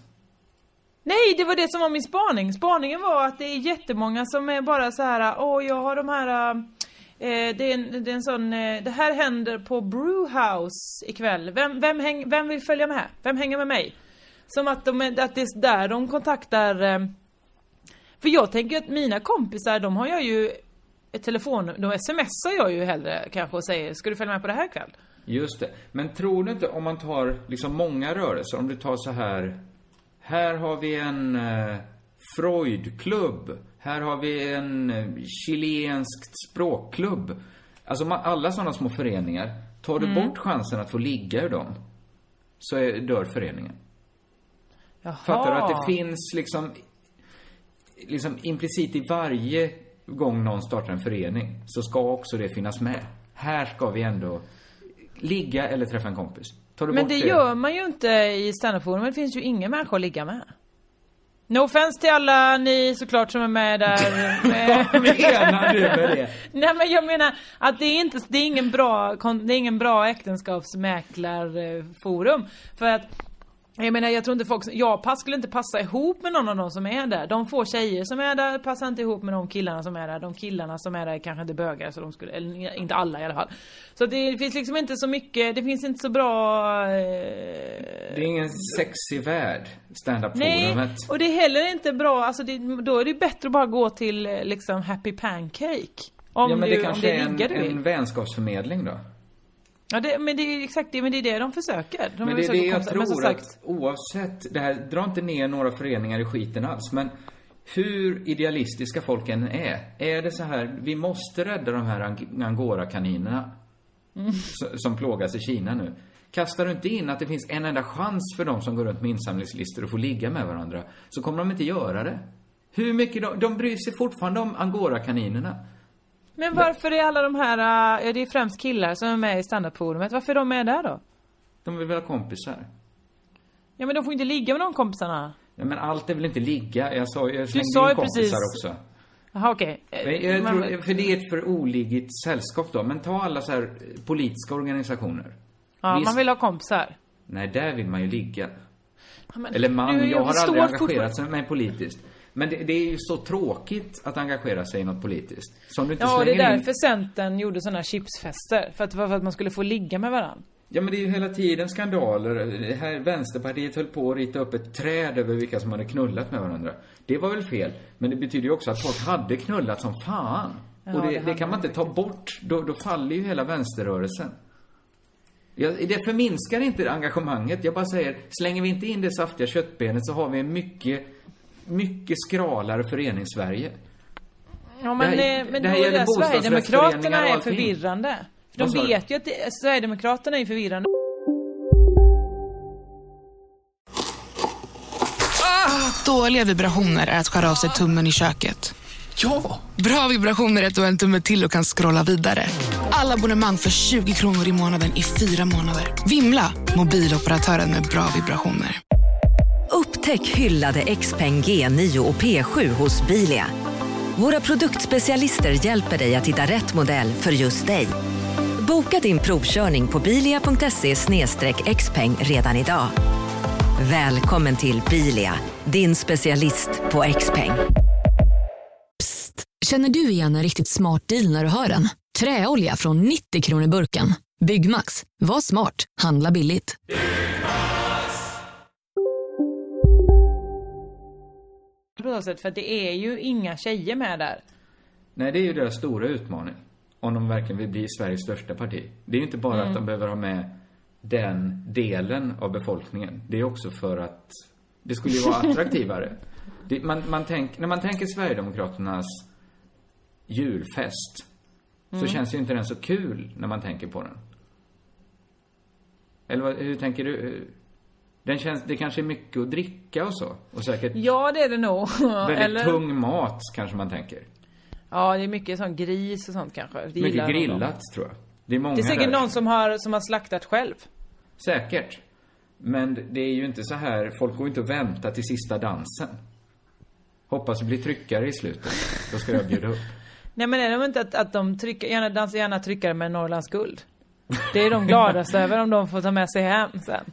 Nej, det var det som var min spaning. Spaningen var att det är jättemånga som är bara så här, åh jag har de här, eh, eh, det, är en, det är en sån, eh, det här händer på Brewhouse ikväll. Vem, vem, häng, vem vill följa med? Vem hänger med mig? Som att, de, att det är där de kontaktar, eh, för jag tänker att mina kompisar, de har jag ju ett telefon, då smsar jag ju hellre kanske och säger, ska du följa med på det här ikväll? Just det. Men tror du inte om man tar liksom många rörelser, om du tar så här. Här har vi en eh, Freudklubb. Här har vi en eh, chilenskt språkklubb. Alltså alla sådana små föreningar. Tar du bort chansen att få ligga ur dem? så är, dör föreningen. Jaha. Fattar du att det finns liksom, liksom implicit i varje gång någon startar en förening så ska också det finnas med. Här ska vi ändå ligga eller träffa en kompis. Tar du Men bort det gör man ju inte i standupforum. Det finns ju ingen människa att ligga med. No offense till alla ni såklart som är med där. <laughs> Vad menar du med det? Nej men jag menar att det är inte, det är ingen bra, det är ingen bra äktenskapsmäklarforum. För att jag menar jag tror inte folk, jag skulle inte passa ihop med någon av de som är där. De få tjejer som är där passar inte ihop med de killarna som är där. De killarna som är där är kanske inte bögar så de skulle, eller inte alla i alla fall. Så det finns liksom inte så mycket, det finns inte så bra... Eh, Det är ingen sexig värld, Nej, standup-forumet. och det är heller inte bra, alltså det, då är det bättre att bara gå till eh, liksom Happy Pancake. Om ja, men du, det kanske om det är en, du en vänskapsförmedling då? Ja, det, men det är exakt det, men det är det de försöker. De Men det är det jag tror sagt, att oavsett, det här drar inte ner några föreningar i skiten alls, men hur idealistiska folk än är, är det så här, vi måste rädda de här ang- angora-kaninerna Mm. som plågas i Kina nu. Kastar du inte in att det finns en enda chans för de som går runt med insamlingslistor att få ligga med varandra, så kommer de inte göra det. Hur mycket de, de bryr sig fortfarande om angora-kaninerna. Men varför är alla de här, äh, ja det är främst killar som är med i standupforumet, varför är de med där då? De vill väl ha kompisar? Ja men de får inte ligga med de kompisarna. Ja, men allt är väl inte ligga? Jag sa jag slängde sa in kompisar precis- också. Jaha okej. Eh, Men jag men- tror, för det är ett för oligigt sällskap då. Men ta alla så här eh, politiska organisationer. Ja, Visst- man vill ha kompisar. Nej, där vill man ju ligga. Ja, men- Eller man, Du, jag, har förstår aldrig engagerat mig politiskt. Men det, det är ju så tråkigt att engagera sig i något politiskt. Så om du inte Ja, det är slänger in... därför Centern gjorde såna chipsfester. För att för att man skulle få ligga med varandra. Ja, men det är ju hela tiden skandaler. Det här Vänsterpartiet höll på att rita upp ett träd över vilka som hade knullat med varandra. Det var väl fel. Men det betyder ju också att folk hade knullat som fan. Ja, och det, det det, kan man inte ta bort. Då, då faller ju hela vänsterrörelsen. Jag, det förminskar inte engagemanget. Jag bara säger, slänger vi inte in det saftiga köttbenet så har vi en mycket, mycket skralare föreningssverige. Ja men, Det här- men det här gäller Sverigedemokraterna är förvirrande. Vad de du? vet ju att det, Sverigedemokraterna är förvirrande. Dåliga vibrationer är att skära av sig tummen i köket. Ja! Bra vibrationer är att du har en tumme till och kan scrolla vidare. Alla abonnemang för 20 kronor i månaden i fyra månader. Vimla! Mobiloperatören med bra vibrationer. Upptäck hyllade XPeng G9 och P7 hos Bilia. Våra produktspecialister hjälper dig att hitta rätt modell för just dig. Boka din provkörning på bilia.se xpeng redan idag. Välkommen till Bilia, din specialist på XPeng. Känner du igen en riktigt smart deal när du hör den? Träolja från 90 kronor burken. Byggmax. Var smart. Handla billigt. På något sätt, för att det är ju inga tjejer med där. Nej, det är ju deras stora utmaning. Om de verkligen vill bli Sveriges största parti. Det är ju inte bara Mm. att de behöver ha med den delen av befolkningen. Det är också för att det skulle ju vara <laughs> attraktivare. Det, man, man tänk, när man tänker Sverigedemokraternas julfest så Mm. känns ju inte den så kul när man tänker på den. Eller vad, hur tänker du? Den känns, det kanske är mycket att dricka och så. Och säkert Ja, det är det nog. väldigt <laughs> Eller? tung mat kanske man tänker. Ja, det är mycket sån gris och sånt kanske. Det Mycket grillat, tror jag. Det är många Det är säkert där. någon som har, som har slaktat själv. Säkert. Men det är ju inte så här, folk går inte och väntar till sista dansen. Hoppas det blir tryckare i slutet. Då ska jag bjuda upp. <laughs> Nej men är de inte att, att de trycker, gärna, dansar gärna tryckare med Norrlands guld? Det är de gladaste <laughs> över om de får ta med sig hem sen.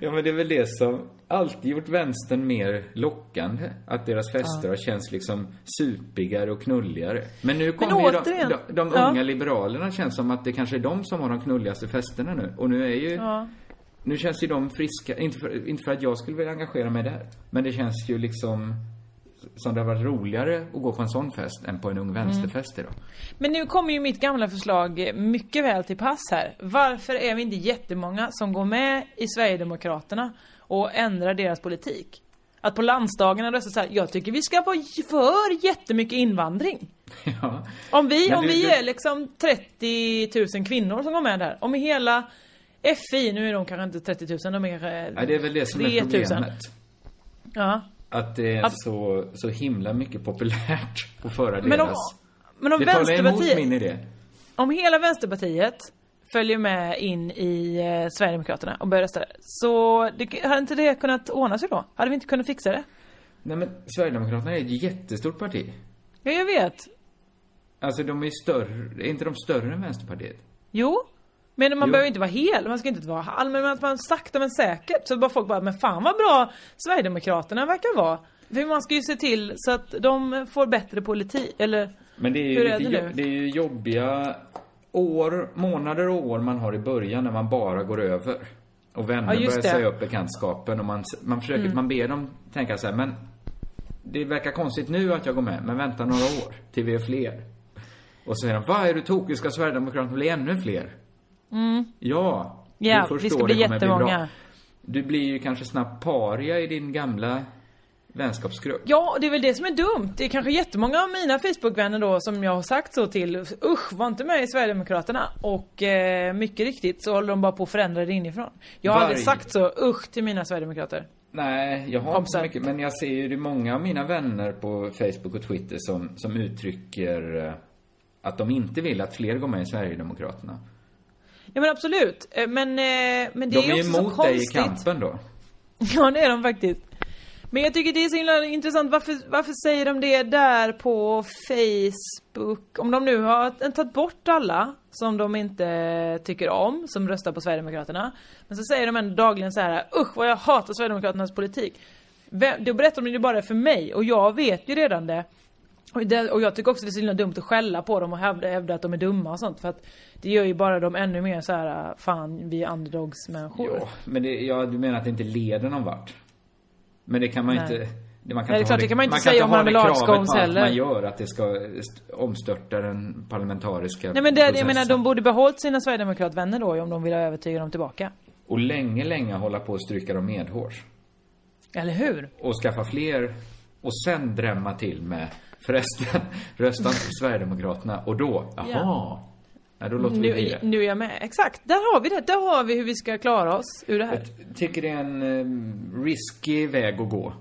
Ja, men det är väl det som alltid gjort vänstern mer lockande. Att deras fester har känts liksom supigare och knulligare. Men nu kommer ju de, de, de Ja. unga liberalerna känns som att det kanske är de som har de knulligaste festerna nu. Och nu är ju... Ja. Nu känns ju de friska, inte för, inte för att jag skulle vilja engagera mig där. Men det känns ju liksom som det har varit roligare att gå på en sån fest än på en ung vänsterfest idag. Men nu kommer ju mitt gamla förslag mycket väl till pass här. Varför är vi inte jättemånga som går med i Sverigedemokraterna och ändrar deras politik? Att på landsdagarna rösta så här, jag tycker vi ska vara för jättemycket invandring. <laughs> Ja. Om vi, Men om du- vi du- är liksom 30 000 kvinnor som går med där. Om hela FI, nu är de kanske inte 30 000, de är kanske Ja, det är väl det som är 3 000. problemet. Ja. Att det är Att- så, så himla mycket populärt att föra Men om- deras... men om det Vänsterpartiet- min idé. Om hela Vänsterpartiet följer med in i eh, Sverigedemokraterna och börjar rösta där, så det, hade inte det kunnat ordna sig då? Hade vi inte kunnat fixa det? Nej men Sverigedemokraterna är ett jättestort parti. Ja, jag vet. Alltså de är större, är inte de större än Vänsterpartiet? Jo. Men man Jo. behöver inte vara hel, man ska inte vara halv, men att man sakta men säkert. Så bara folk bara, men fan vad bra Sverigedemokraterna verkar vara. För man ska ju se till så att de får bättre politik, eller Men det är ju, hur är det nu? det är ju jobbiga år, månader och år man har i början när man bara går över. Och vänner Ja, börjar säga upp bekantskapen och man, man försöker, Mm. man ber dem tänka så här, men det verkar konstigt nu att jag går med, men vänta några år till vi är fler. Och så säger de, vad är du tokig, ska Sverigedemokraterna bli ännu fler? Mm. Ja, Ja, vi ska bli jättemånga. bra. Du blir ju kanske snabbt paria i din gamla vänskapsgrupp. Ja, det är väl det som är dumt. Det är kanske jättemånga av mina Facebookvänner då som jag har sagt så till. Usch, var inte med i Sverigedemokraterna. Och eh, mycket riktigt så håller de bara på att förändra det inifrån. Jag har aldrig Varje- sagt så usch till mina Sverigedemokrater. Nej, jag har inte så mycket, men jag ser ju det många av mina vänner på Facebook och Twitter som, som uttrycker eh, att de inte vill att fler går med i Sverigedemokraterna. Ja men absolut. Eh, Men, eh, men det de är är också så emot dig i konstigt. kampen då. <laughs> Ja det är de faktiskt. Men jag tycker det är så himla intressant. Varför, varför säger de det där på Facebook? Om de nu har tagit bort alla som de inte tycker om, som röstar på Sverigedemokraterna. Men så säger de ändå dagligen så här: usch vad jag hatar Sverigedemokraternas politik. Vem, då berättar de det bara för mig och jag vet ju redan det. Och, det, och jag tycker också det är så himla dumt att skälla på dem och hävda, hävda att de är dumma och sånt. För att det gör ju bara dem ännu mer så här: fan vi är underdogs-människor. Ja, men det, ja, du menar att det inte leder någon vart? Men det kan man Nej. inte... Det, man Nej, det är klart, det kan man inte kan säga om ha man vill det ha kravet scones på allt heller. man gör, att det ska st- omstörta den parlamentariska Nej men det, jag menar de borde behållit sina Sverigedemokratvänner då om de vill övertyga dem tillbaka. Och länge, länge hålla på att stryka dem medhårs. Eller hur? och skaffa fler och sen drämma till med förresten, rösta inte på Sverigedemokraterna och då, jaha. Ja. Ja, då låter vi bli Nu, det. nu är jag med. Exakt, där har vi det. Där har vi hur vi ska klara oss ur det här. Tycker det är en eh, risky väg att gå.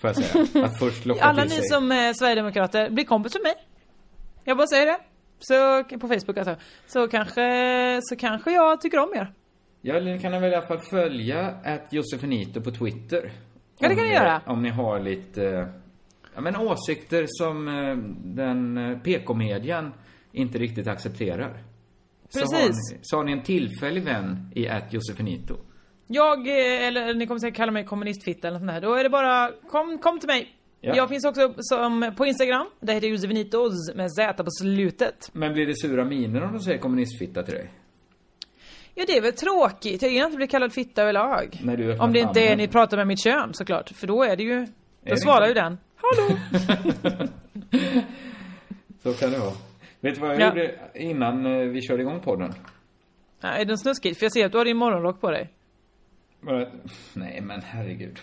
Får jag säga. <laughs> Att först locka Alla till ni sig. som är Sverigedemokrater, bli kompis med mig. Jag bara säger det. Så, på Facebook alltså. Så kanske, så kanske jag tycker om er. Ja, eller ni kan väl i alla fall följa att Josefinito på Twitter. Ja, det kan ni ni- göra. Om ni har lite, eh, ja men åsikter som eh, den eh, PK-median inte riktigt accepterar. Så har, Precis. ni, så har ni en tillfällig vän i att Josefinito. Jag, eh, eller ni kommer säkert kalla mig kommunistfitta eller nåt sånt där. Då är det bara, kom, kom till mig. Ja. Jag finns också som, på Instagram. Där heter jag Josefinitos med Z på slutet. Men blir det sura miner om de säger kommunistfitta till dig? Ja det är väl tråkigt. Jag gillar inte att bli kallad fitta överlag. När du Om det inte är ni pratar med mitt kön såklart. För då är det ju, då svarar ju den. Hallå! <laughs> Så kan det vara. Vet du vad jag Ja. gjorde innan eh, vi körde igång podden? Nej, är den snuskigt? För jag ser att du har din morgonrock på dig. Nej men herregud.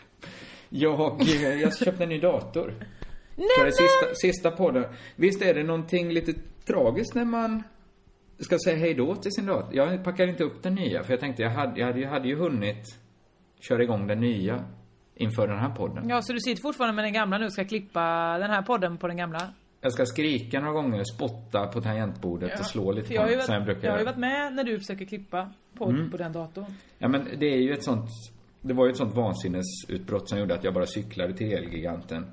Jag, eh, jag köpte en ny dator. För det sista, sista podden. Visst är det någonting lite tragiskt när man ska säga hej då till sin dator? Jag packade inte upp den nya för jag tänkte jag hade, jag hade, ju- hade ju hunnit köra igång den nya inför den här podden. Ja, så du sitter fortfarande med den gamla nu och ska klippa den här podden på den gamla? Jag ska skrika några gånger, spotta på tangentbordet och slå lite på den, jag brukar jag har ju varit med när du försöker klippa podd Mm. på den datorn. Ja men det är ju ett sånt Det var ju ett sånt vansinnesutbrott som gjorde att jag bara cyklade till Elgiganten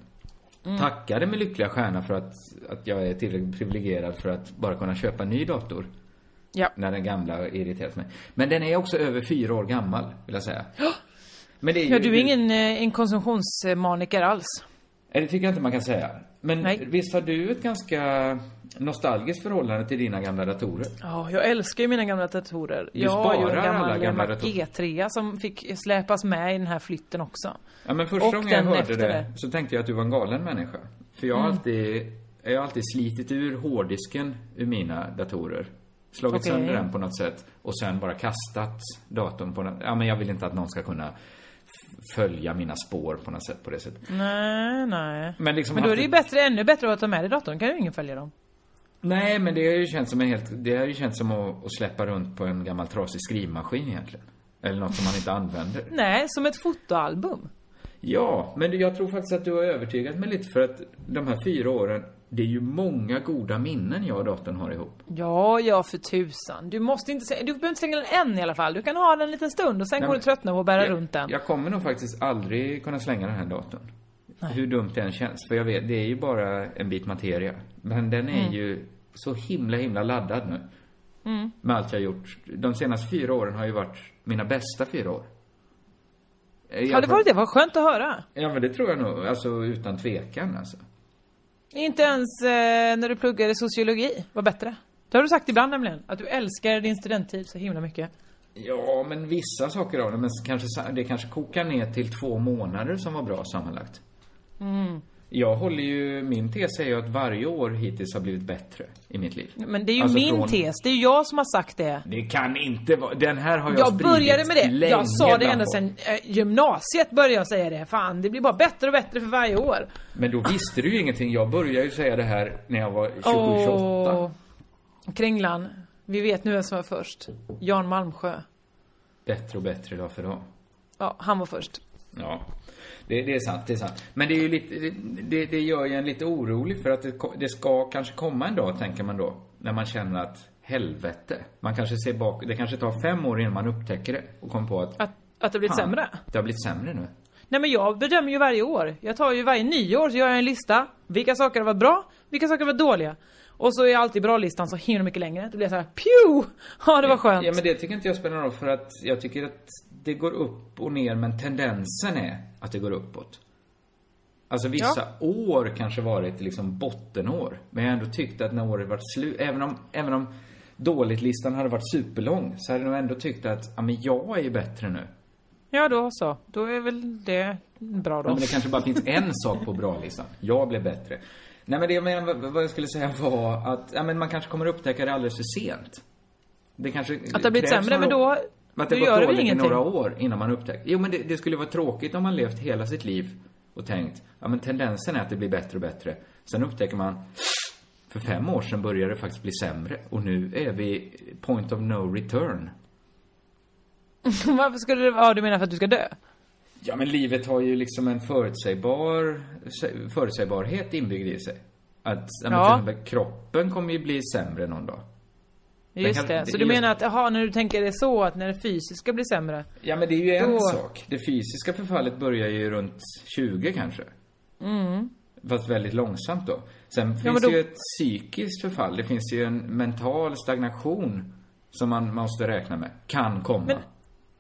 Mm. Tackade med lyckliga stjärna för att, att jag är tillräckligt privilegierad för att bara kunna köpa en ny dator Ja. När den gamla irriterat mig Men den är också över fyra år gammal, vill jag säga Men det är ju Ja, du är ingen eh, en konsumtionsmaniker alls. Nej, det tycker jag inte man kan säga Men visst har du ett ganska nostalgiskt förhållande till dina gamla datorer? Ja, jag älskar ju mina gamla datorer. Du jag har ju en sparar alla gammal gamla datorer. G3 som fick släpas med i den här flytten också. Ja men första Och gången jag hörde det, det. så tänkte jag att du var en galen människa. För jag har Mm. alltid, jag har alltid slitit ur hårddisken ur mina datorer. Slagit Okej. sönder den på något sätt och sen bara kastat datorn på något, ja men jag vill inte att någon ska kunna följa mina spår på något sätt på det sättet. Nej, nej. Men liksom Men då är det ju bättre, ännu bättre att ta med dig datorn. kan ju ingen följa dem. Nej, men det har ju känts som en helt, det har ju känts som att, att släppa runt på en gammal trasig skrivmaskin egentligen. Eller något som man inte använder. <laughs> Nej, som ett fotoalbum. Ja, men jag tror faktiskt att du har övertygat mig lite för att de här fyra åren, det är ju många goda minnen jag och datorn har ihop. Ja, ja för tusan. Du måste inte du behöver inte slänga den än i alla fall. Du kan ha den en liten stund och sen Nej, kommer du tröttna på att bära jag, runt den. Jag kommer nog faktiskt aldrig kunna slänga den här datorn. Nej. Hur dumt det än känns. För jag vet, det är ju bara en bit materia. Men den är Mm. ju så himla, himla laddad nu. Mm. Med allt jag har gjort. De senaste fyra åren har ju varit mina bästa fyra år. Jag Har det varit det? Vad skönt att höra. Ja, men det tror jag nog. Alltså utan tvekan alltså. Inte ens eh, när du pluggade sociologi var bättre. Det har du sagt ibland nämligen. Att du älskar din studenttid så himla mycket. Ja, men vissa saker av det. Men kanske, det kanske kokar ner till två månader som var bra sammanlagt. Mm. Jag håller ju, min tes är ju att varje år hittills har blivit bättre i mitt liv. Men det är ju Alltså min från- tes. Det är ju jag som har sagt det. Det kan inte vara, den här har jag, Jag spridit började med det. Jag sa det ända sedan eh, gymnasiet började jag säga det. Fan, det blir bara bättre och bättre för varje år. Men då visste du ju ingenting. Jag började ju säga det här när jag var 27, 28. Åh, Kringlan. Vi vet nu vem som var först. Jan Malmsjö. Bättre och bättre dag för dag. Ja, han var först. Ja, det, det är sant, det är sant. Men det är ju lite, det, det, det gör ju en lite orolig för att det, det ska kanske komma en dag, tänker man då, när man känner att helvete. Man kanske ser bak, det kanske tar fem år innan man upptäcker det och kommer på att Att, att det blivit fan, sämre? Det har blivit sämre nu. Nej men jag bedömer ju varje år. Jag tar ju varje nyår så gör jag en lista. Vilka saker har varit bra, vilka saker har varit dåliga. Och så är alltid bra-listan så himla mycket längre. Då blir så här, pju! <laughs> Ja det var skönt. Ja, men det tycker inte jag spelar någon roll för att jag tycker att det går upp och ner, men tendensen är att det går uppåt. Alltså vissa år kanske varit liksom bottenår. Men jag har ändå tyckt att när året varit slut, även om, även om dåligt-listan hade varit superlång, så hade jag nog ändå tyckt att, ja men jag är ju bättre nu. Ja då så. Då är väl det bra Ja, då. men det kanske bara finns en sak på bra-listan. Jag blev bättre. Nej men det jag menar, vad- jag skulle säga var att, ja men man kanske kommer upptäcka det alldeles för sent. Det kanske Att det har blivit sämre, men då. Men att det då gått dåligt i några år innan man upptäcker. Jo, men det, det skulle vara tråkigt om man levt hela sitt liv och tänkt, ja men tendensen är att det blir bättre och bättre. Sen upptäcker man, för fem år sedan började det faktiskt bli sämre. Och nu är vi point of no return. <laughs> Varför skulle det vara, du menar för att du ska dö? Ja, men livet har ju liksom en förutsägbar, förutsägbarhet inbyggd i sig. Att, ja. men kroppen kommer ju bli sämre någon dag. Just kan- det. Så det- du menar att, jaha, när du tänker det så, att när det fysiska blir sämre? Ja, men det är ju en Då- sak. Det fysiska förfallet börjar ju runt 20 kanske. Mm. Fast väldigt långsamt då. Sen men finns då- det ju ett psykiskt förfall. Det finns ju en mental stagnation som man måste räkna med. Kan komma. Men-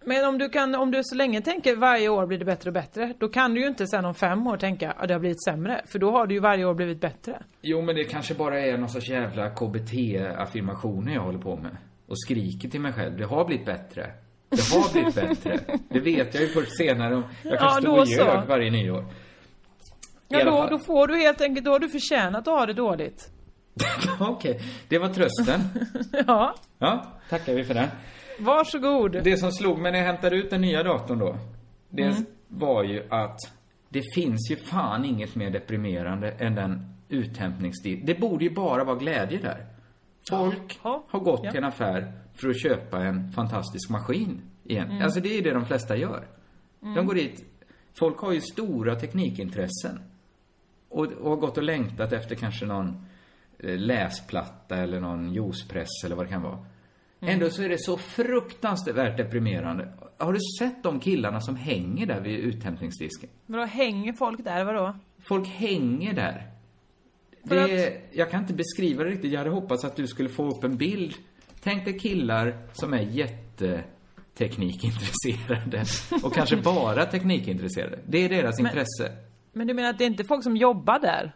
Men om du kan, om du så länge tänker varje år blir det bättre och bättre, då kan du ju inte sen om fem år tänka att det har blivit sämre. För då har det ju varje år blivit bättre. Jo, men det kanske bara är någon sorts jävla KBT-affirmationer jag håller på med. Och skriker till mig själv. Det har blivit bättre. Det har <laughs> blivit bättre. Det vet jag ju först senare. Jag Ja, kanske då stod och ljög varje nyår. Ja, då, då får du helt enkelt, då har du förtjänat att ha det dåligt. <laughs> Okej, det var trösten. <laughs> ja, Ja, tackar vi för den. Varsågod. Det som slog mig när jag hämtade ut den nya datorn då, det Mm. var ju att det finns ju fan inget mer deprimerande än den uthämtningsstil. Det borde ju bara vara glädje där. Folk har gått ja. till en affär för att köpa en fantastisk maskin igen. Mm. Alltså det är ju det de flesta gör. Mm. De går dit, folk har ju stora teknikintressen. Och, och har gått och längtat efter kanske någon eh, läsplatta eller någon juicepress eller vad det kan vara. Mm. Ändå så är det så fruktansvärt deprimerande. Har du sett de killarna som hänger där vid uthämtningsdisken? Vadå, hänger folk där, vadå? Folk hänger där. För Det är, jag kan inte beskriva det riktigt. Jag hade hoppats att du skulle få upp en bild. Tänk dig killar som är jätteteknikintresserade. <laughs> Och kanske bara teknikintresserade. Det är deras Men- intresse. Men du menar att det är inte folk som jobbar där?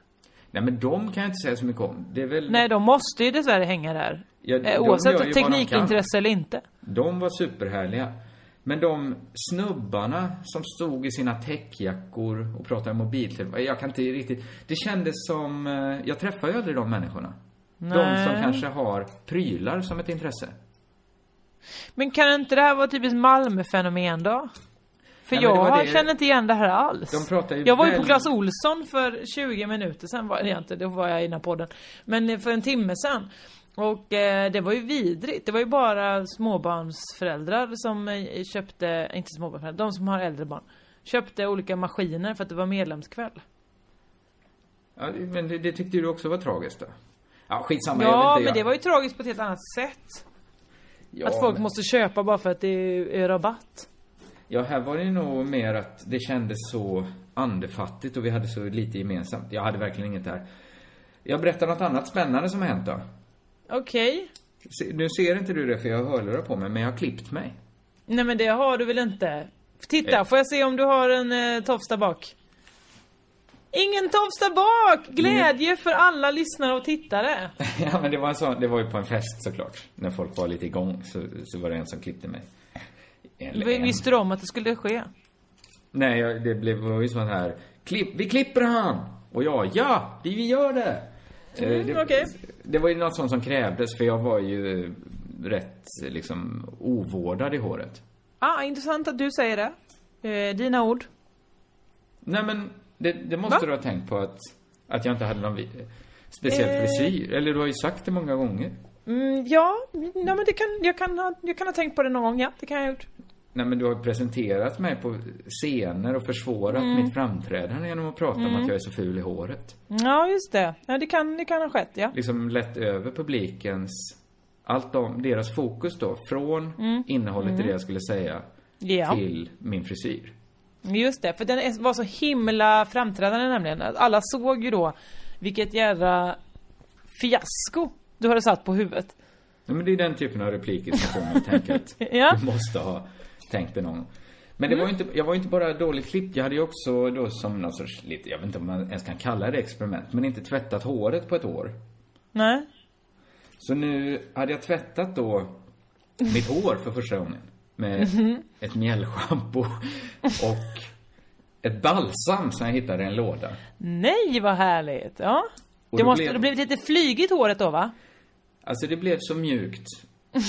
Nej men de kan jag inte säga så mycket om. Det är väl... Nej, de måste ju dessvärre hänga där. Ja, Eh, de Oavsett de teknikintresse eller inte. De var superhärliga. Men de snubbarna som stod i sina täckjackor och pratade mobiltelefon. Jag kan inte riktigt... Det kändes som... eh, Jag träffar ju aldrig de människorna. De Nej. som kanske har prylar som ett intresse. Men kan inte det här vara typiskt Malmö-fenomen då? För Nej, jag det- känner inte igen det här alls. De pratar ju jag var ju på Clas Olsson för 20 minuter sedan var det inte, då var jag i den här podden. Men eh, för en timme sedan. Och eh, det var ju vidrigt. Det var ju bara småbarnsföräldrar som eh, köpte, inte småbarnsföräldrar, de som har äldre barn. Köpte olika maskiner för att det var medlemskväll. Ja, men det, det tyckte du också var tragiskt då? Ja, skitsamma. Ja, men det jag... var ju tragiskt på ett helt annat sätt. Ja, att folk men- måste köpa bara för att det är, är rabatt. Ja, här var det nog mer att det kändes så andefattigt och vi hade så lite gemensamt. Jag hade verkligen inget där. Jag berättar något annat spännande som har hänt då. Okej. Se- Nu ser inte du det för jag har hörlurar på mig, men jag har klippt mig. Nej men det har du väl inte? Titta, Eh. får jag se om du har en eh, tofs där bak? Ingen tofs där bak! Glädje för alla lyssnare och tittare. <laughs> ja, men det var en sån, det var ju på en fest såklart. När folk var lite igång så, så var det en som klippte mig. Eller en. visste du om att det skulle ske? Nej, jag- det blev var ju sån här, klipp, vi klipper han! Och jag, ja, vi gör det! Eh, Mm, det, okej. Det var ju något sånt som krävdes, för jag var ju rätt, liksom, ovårdad i håret. Ah, intressant att du säger det. Eh, dina ord. Nej men, det, det måste Va? du ha tänkt på att, att jag inte hade någon speciell Eh. frisyr. Eller du har ju sagt det många gånger. Mm, ja, ja, men det kan, jag, kan ha, jag kan ha tänkt på det någon gång, ja. Det kan jag ha gjort. Nej men du har presenterat mig på scener och försvårat Mm. mitt framträdande genom att prata om Mm. att jag är så ful i håret. Ja, just det. Ja, det kan, det kan ha skett, ja. Liksom lett över publikens, allt om, deras fokus då, från Mm. innehållet i Mm. det jag skulle säga Ja. till min frisyr. Just det, för den var så himla framträdande nämligen. Alla såg ju då vilket jädra fiasko du hade satt på huvudet. Nej, men det är den typen av repliker som får mig att tänka att <laughs> Ja. du måste ha tänkt det någon. Men det Mm. var ju inte, jag var ju inte bara dåligt klippt. Jag hade ju också då som någon sorts, lite, jag vet inte om man ens kan kalla det experiment, men inte tvättat håret på ett år. Nej. Så nu hade jag tvättat då mitt hår för första gången. Med Mhm. ett mjällschampo och ett balsam som jag hittade i en låda. Nej, vad härligt! Ja. Och Det måste blev- ha blivit lite flygigt håret då va? Alltså det blev så mjukt.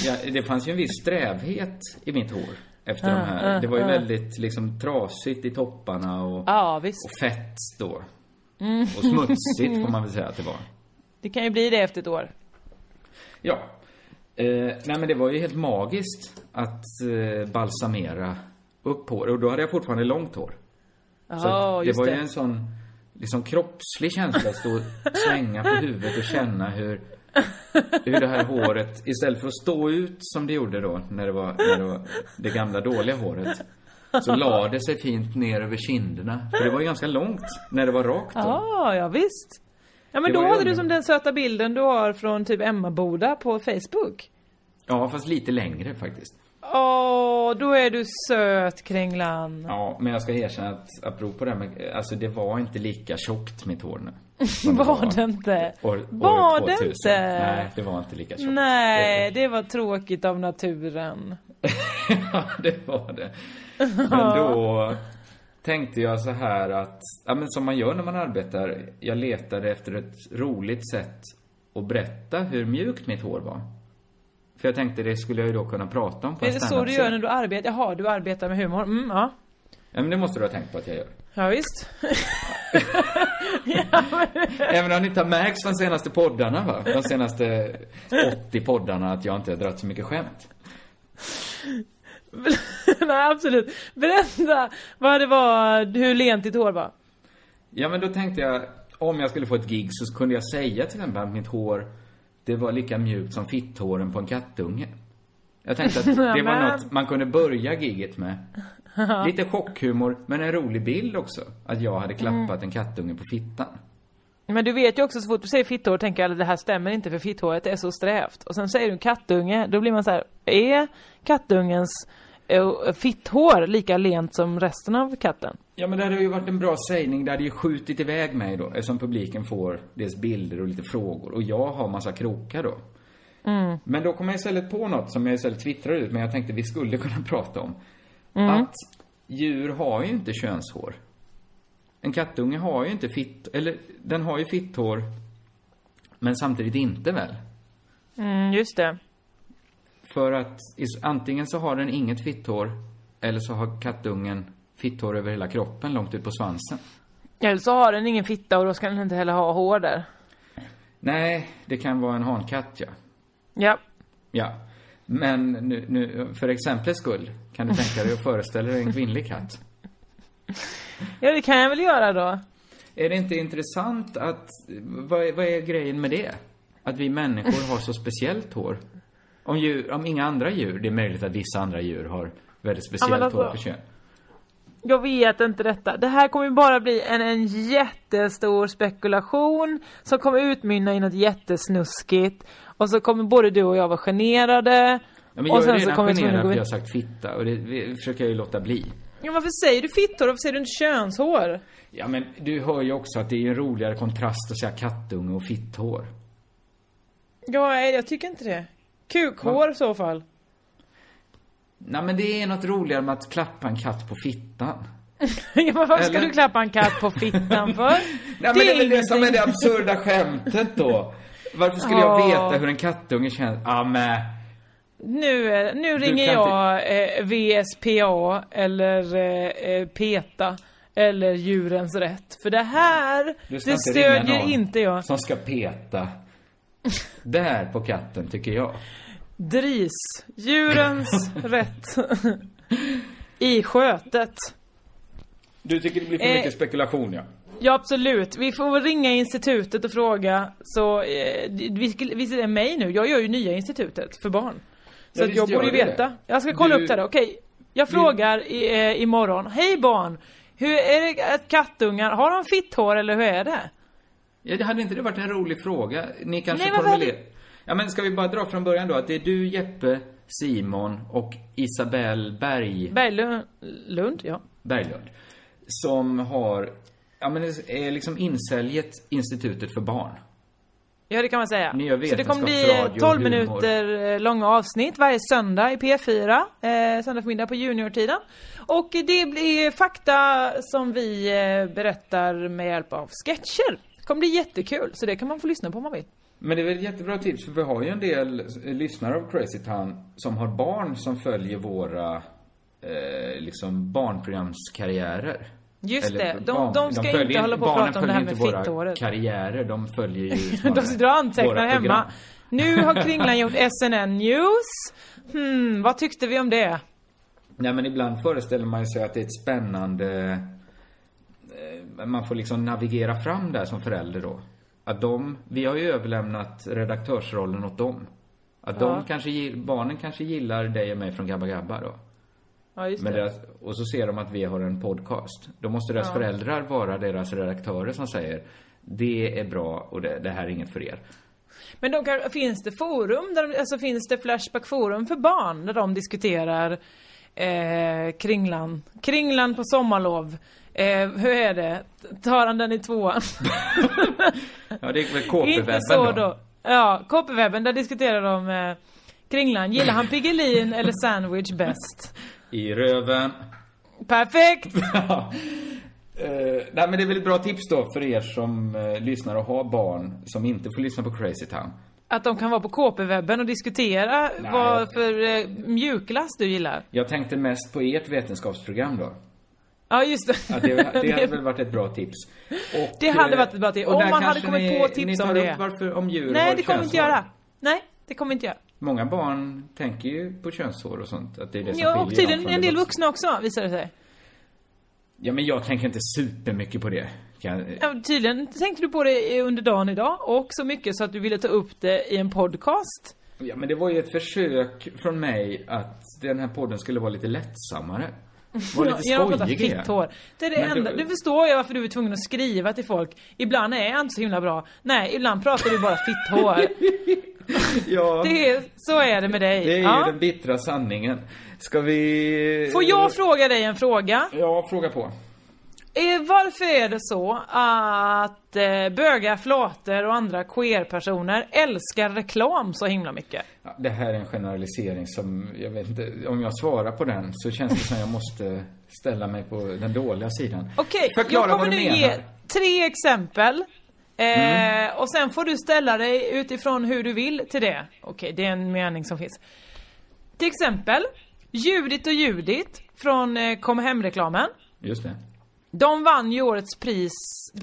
Ja, det fanns ju en viss strävhet i mitt hår. Efter de Ah, här. ah, Det var ju ah. väldigt liksom trasigt i topparna och, och fett då. Mm. Och smutsigt får man väl säga att det var. Det kan ju bli det efter ett år. Ja. Eh, nej men det var ju helt magiskt att eh, balsamera upp hår. Och då hade jag fortfarande långt hår. Så det var ju det. en sån liksom kroppslig känsla att stå och svänga på huvudet och känna hur, hur det här håret, istället för att stå ut som det gjorde då när det var, när det, var det gamla dåliga håret, så la det sig fint ner över kinderna. För det var ju ganska långt när det var rakt då. Ja, ja visst. Ja men Det då hade du som den söta bilden du har från typ Emmaboda på Facebook. Ja, fast lite längre faktiskt. Åh, då är du söt Kringlan. Ja, men jag ska erkänna att apropå det här med, alltså det var inte lika tjockt mitt hår nu. Var det inte? År, Var år det 2000. inte? Nej, det var inte lika tjockt. Nej, det var tråkigt av naturen. <laughs> Ja, det var det. Men då tänkte jag så här att, ja men som man gör när man arbetar, jag letade efter ett roligt sätt att berätta hur mjukt mitt hår var. För jag tänkte det skulle jag ju då kunna prata om på Är det så du gör när du arbetar? Jaha, du arbetar med humor. Mm, ja. Ja, men det måste du ha tänkt på att jag gör. Ja, visst. <laughs> Även om det inte har märkts de senaste poddarna va? De senaste 80 poddarna att jag inte har dragit så mycket skämt. <laughs> Nej, absolut. Berätta vad det var, hur lent ditt hår var. Ja, men då tänkte jag, om jag skulle få ett gig så kunde jag säga till exempel att mitt hår, det var lika mjukt som fitthåren på en kattunge. Jag tänkte att <laughs> det var något man kunde börja giget med. Lite chockhumor, men en rolig bild också. Att jag hade klappat Mm. en kattunge på fittan. Men du vet ju också så fort du säger fitthår tänker alla det här stämmer inte för fitthåret är så strävt. Och sen säger du kattunge, då blir man så här: är kattungens eh, fitthår lika lent som resten av katten? Ja, men det hade ju varit en bra sägning. Det hade ju skjutit iväg mig då, eftersom publiken får dels bilder och lite frågor. Och jag har massa krokar då. Mm. Men då kom jag istället på något som jag istället twittrade ut, men jag tänkte vi skulle kunna <laughs> prata om. Mm. Att djur har ju inte könshår. En kattunge har ju inte fitt, eller den har ju fitthår, men samtidigt inte väl? Mm, just det. För att antingen så har den inget fitthår, eller så har kattungen fitthår över hela kroppen, långt ut på svansen. Eller så har den ingen fitta och då ska den inte heller ha hår där. Nej, det kan vara en hankatt, ja. Ja. Ja. Men nu, nu, för exemplets skull, kan du tänka dig att föreställa dig en kvinnlig katt? Ja, det kan jag väl göra då. Är det inte intressant att, vad är, vad är grejen med det? Att vi människor har så speciellt hår? Om, djur, om inga andra djur, det är möjligt att vissa andra djur har väldigt speciellt alltså- hår för kön. Jag vet inte detta. Det här kommer ju bara bli en, en jättestor spekulation som kommer utmynna i något jättesnuskigt. Och så kommer både du och jag vara generade. Ja, men och jag är sen så redan kommer vi tvungna generad för in- jag har sagt fitta och det, försöker jag ju låta bli. Ja, varför säger du fitthår? Varför säger du inte könshår? Ja, men du hör ju också att det är en roligare kontrast att säga kattunge och fitthår. Ja, jag tycker inte det. Kukhår i så fall. Nej, men det är något roligare med att klappa en katt på fittan. <laughs> ja, men varför ska Eller? du klappa en katt på fittan för? <laughs> Nej, men det är väl det som är det absurda skämtet då. Varför skulle jag Ja. veta hur en kattunge känns? Ja, men... Nu, nu Du ringer jag eh, VSPA eller eh, eh, PETA eller Djurens Rätt. För det här, det inte stödjer inte jag. Som ska peta. Där på katten, tycker jag. DRIS, Djurens <laughs> Rätt. I skötet. Du tycker det blir för Eh, mycket spekulation, ja. Ja absolut, vi får väl ringa institutet och fråga så, eh, vi, det mig nu? Jag gör ju nya institutet för barn. Så Ja, jag borde ju veta. det. Jag ska kolla Du- upp det här, okej. Jag Vi- frågar i, eh, imorgon, hej barn! Hur är det att kattungar, har de fitthår eller hur är det? Ja, det hade inte det varit en rolig fråga? Ni kanske Nej, formulerar... Ja, men ska vi bara dra från början då? Att det är du, Jeppe, Simon och Isabelle Berg... Berglund, Lund, ja. Berglund. Som har, ja men är liksom insäljet institutet för barn. Ja det kan man säga. Så det kommer bli eh, vetenskapsradio, 12 humor. minuter eh, långa avsnitt varje söndag i P4, eh, söndag förmiddag på juniortiden. Och det blir fakta som vi eh, berättar med hjälp av sketcher. Det kommer bli jättekul, så det kan man få lyssna på om man vill. Men det är väl ett jättebra tips, för vi har ju en del eh, lyssnare av Crazy Town som har barn som följer våra, eh, liksom barnprogramskarriärer. Just det, de- barn- de ska följer inte hålla på och prata om det här med fitthåret. karriärer, de följer ju <laughs> De sitter och antecknar hemma. Nu har Kringlan gjort SNN News. Hmm, vad tyckte vi om det? Nej men ibland föreställer man sig att det är ett spännande... eh, Man får liksom navigera fram där som förälder då. Att de, vi har ju överlämnat redaktörsrollen åt dem. Att de Ja. kanske, gi- barnen kanske gillar dig och mig från Gabba Gabba då. Ja, just Men det. deras, och så ser de att vi har en podcast. Då måste deras Ja. föräldrar vara deras redaktörer som säger det är bra och det, det här är inget för er. Men de kan, finns det forum, där de, alltså finns det Flashback forum för barn där de diskuterar eh, Kringlan, Kringlan på sommarlov. Eh, hur är det? Tar han den i tvåan? <laughs> Ja, det är väl Inte KP-webben då. då. Ja, KP-webben, där diskuterar de eh, Kringlan. Gillar han Piggelin eller sandwich bäst? I röven. Perfekt! <laughs> Ja. Eh, nej men det är väl ett bra tips då för er som eh, lyssnar och har barn som inte får lyssna på Crazy Town. Att de kan vara på KP-webben och diskutera Nej. vad för eh, mjukglass du gillar. Jag tänkte mest på ert vetenskapsprogram då. Ja, just det. Att det, det hade <laughs> väl varit ett bra tips. Och, Det hade varit ett bra tips. Om man hade kommit ni, på tips ni om tar det. Upp varför om djur Nej, det kommer vi inte göra. Nej, det kommer vi inte göra. Många barn tänker ju på könshår och sånt. Att det är det som Ja, och tydligen en del vuxna. också, visar det sig. Ja men jag tänker inte supermycket på det. Kan, Ja, tydligen tänkte du på det under dagen idag och så mycket så att du ville ta upp det i en podcast. Ja, men det var ju ett försök från mig att den här podden skulle vara lite lättsammare. Var lite <laughs> Genom att prata skojig igen. fitthår. Det är det Men enda. Nu förstår jag varför du är tvungen att skriva till folk. Ibland är jag inte så himla bra. Nej, ibland pratar du bara fitthår. <laughs> Ja, <laughs> Det är, så är det med dig. det är ja. ju den bittra sanningen. Ska vi... Får jag fråga dig en fråga? Ja, fråga på. Eh, varför är det så att eh, bögar, flator och andra queer-personer älskar reklam så himla mycket? Ja, det här är en generalisering som, jag vet inte, om jag svarar på den så känns det som jag måste ställa mig på den dåliga sidan. Okej, Förklara jag kommer nu ge tre exempel. Eh. Och sen får du ställa dig utifrån hur du vill till det. Okej, det är en mening som finns. Till exempel, Judit och Judit från eh, Kom hem-reklamen. Just det. De vann ju årets pris,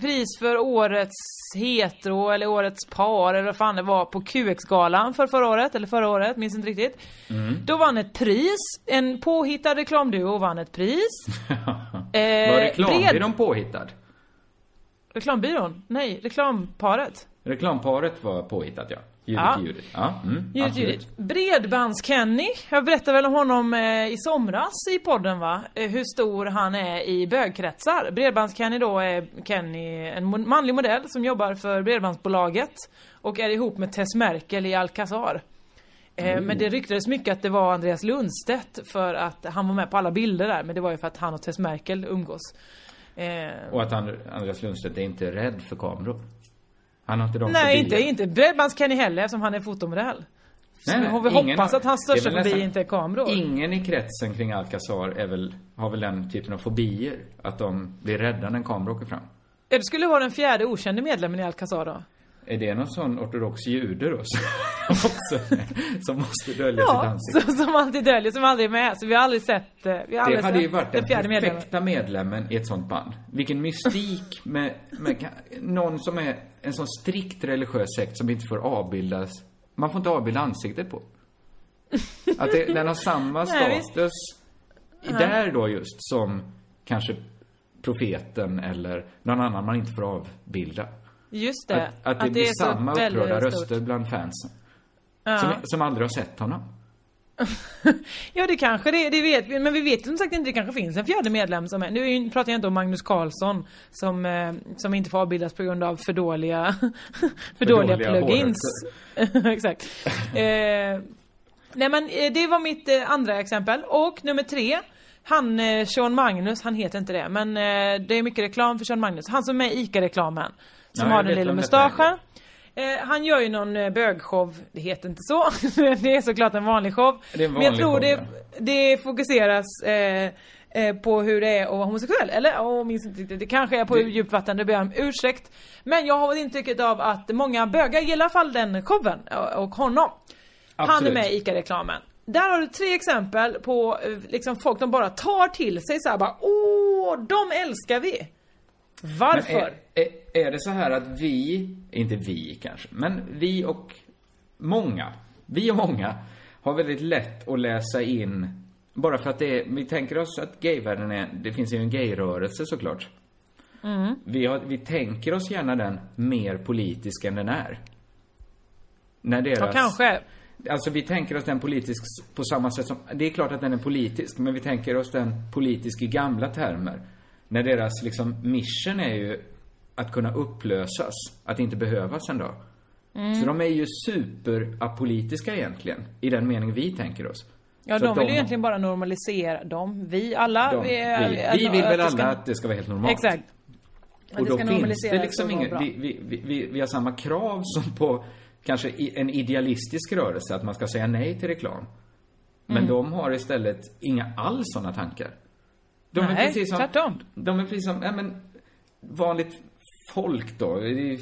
pris för årets hetero eller årets par eller vad fan det var på QX-galan för förra året, eller förra året, minns inte riktigt. Mm. Då vann ett pris, en påhittad reklamduo vann ett pris. <laughs> Eh, Var reklambyrån bred- påhittad? Reklambyrån? Nej, reklamparet. Reklamparet var påhittat, ja. Judith Ja. Judith. Ja, mm. Judith. Bredbands-Kenny. Jag berättade väl om honom eh, i somras i podden va? Eh, hur stor han är i bögkretsar. Bredbands-Kenny då är Kenny, en manlig modell som jobbar för Bredbandsbolaget. Och är ihop med Tess Merkel i Alcazar. Eh, Oh. Men det ryktades mycket att det var Andreas Lundstedt för att han var med på alla bilder där. Men det var ju för att han och Tess Merkel umgås. Eh, Och att Andreas Lundstedt är inte rädd för kameror. Han har inte de nej, inte, inte Bredbands-Kenny heller eftersom han är fotomodell. Så Nej, vi har ingen hoppas att hans största fobi inte är kameror. Ingen i kretsen kring Alcazar är väl, har väl den typen av fobier. Att de blir rädda när en kamera åker fram. Det skulle vara den fjärde okände medlemmen i Alcazar då. Är det någon sån ortodox jude då? <laughs> <laughs> Som, måste dölja sitt Ja, ansikte? så, som alltid döljer, som aldrig är med. Så vi har aldrig sett, eh, vi har aldrig Det hade ju varit den fjärde medlemmen. perfekta medlemmen i ett sånt band. Vilken mystik med, med någon som är en sån strikt religiös sekt som inte får avbildas. Man får inte avbilda ansiktet på. Att det, den har samma <laughs> Nej, status Ja. där då just som kanske profeten eller någon annan man inte får avbilda. Just det. Att, att det blir är så samma upprörda röster bland fansen. Ja. Som, som aldrig har sett honom. <laughs> Ja, det kanske det, det vet vi. Men vi vet som sagt inte, det kanske finns en fjärde medlem som är... Nu är pratar jag inte om Magnus Carlsson som, eh, som inte får avbildas på grund av för dåliga, <laughs> för dåliga dåliga plugins. <laughs> Exakt. Eh, nej men eh, det var mitt eh, andra exempel. Och nummer tre. Han, eh, Sean Magnus, han heter inte det. Men eh, det är mycket reklam för Sean Magnus. Han som är med i ICA-reklamen. Som Ja, har den lilla är. mustaschen. Eh, han gör ju någon eh, bögshow, det heter inte så. <laughs> det är såklart en vanlig show. Det är en Men jag vanlig tror show, det, ja. det fokuseras eh, eh, på hur det är att vara homosexuell. Eller, jag minns inte riktigt. Det kanske är på Det- djupt vatten, det ber jag om ursäkt. Men jag har intrycket av att många bögar gillar i alla fall den showen och, och honom. Han är Absolut. med i ICA-reklamen. Där har du tre exempel på eh, liksom folk de bara tar till sig så här bara Åh, de älskar vi! Varför? Är, är, är det så här att vi, inte vi kanske, men vi och många, vi och många har väldigt lätt att läsa in, bara för att det är, vi tänker oss att gayvärlden är, det finns ju en gayrörelse såklart. Mm. Vi, har, vi tänker oss gärna den mer politisk än den är. När deras, Ja, kanske. Alltså vi tänker oss den politisk på samma sätt som, det är klart att den är politisk, men vi tänker oss den politisk i gamla termer. När deras liksom mission är ju att kunna upplösas, att inte behövas en dag. Mm. Så de är ju superapolitiska egentligen, i den mening vi tänker oss. Ja, Så de vill ju egentligen bara normalisera dem. Vi alla. de, vi, är- vi vill väl alla ska- att det ska vara helt normalt. Exakt. Och då finns det liksom inget, vi, vi, vi, vi, vi har samma krav som på kanske en idealistisk rörelse, att man ska säga nej till reklam. Men Mm. de har istället inga alls sådana tankar. De är Nej, precis som, tvärtom. De är precis som, ja men, vanligt folk då, det är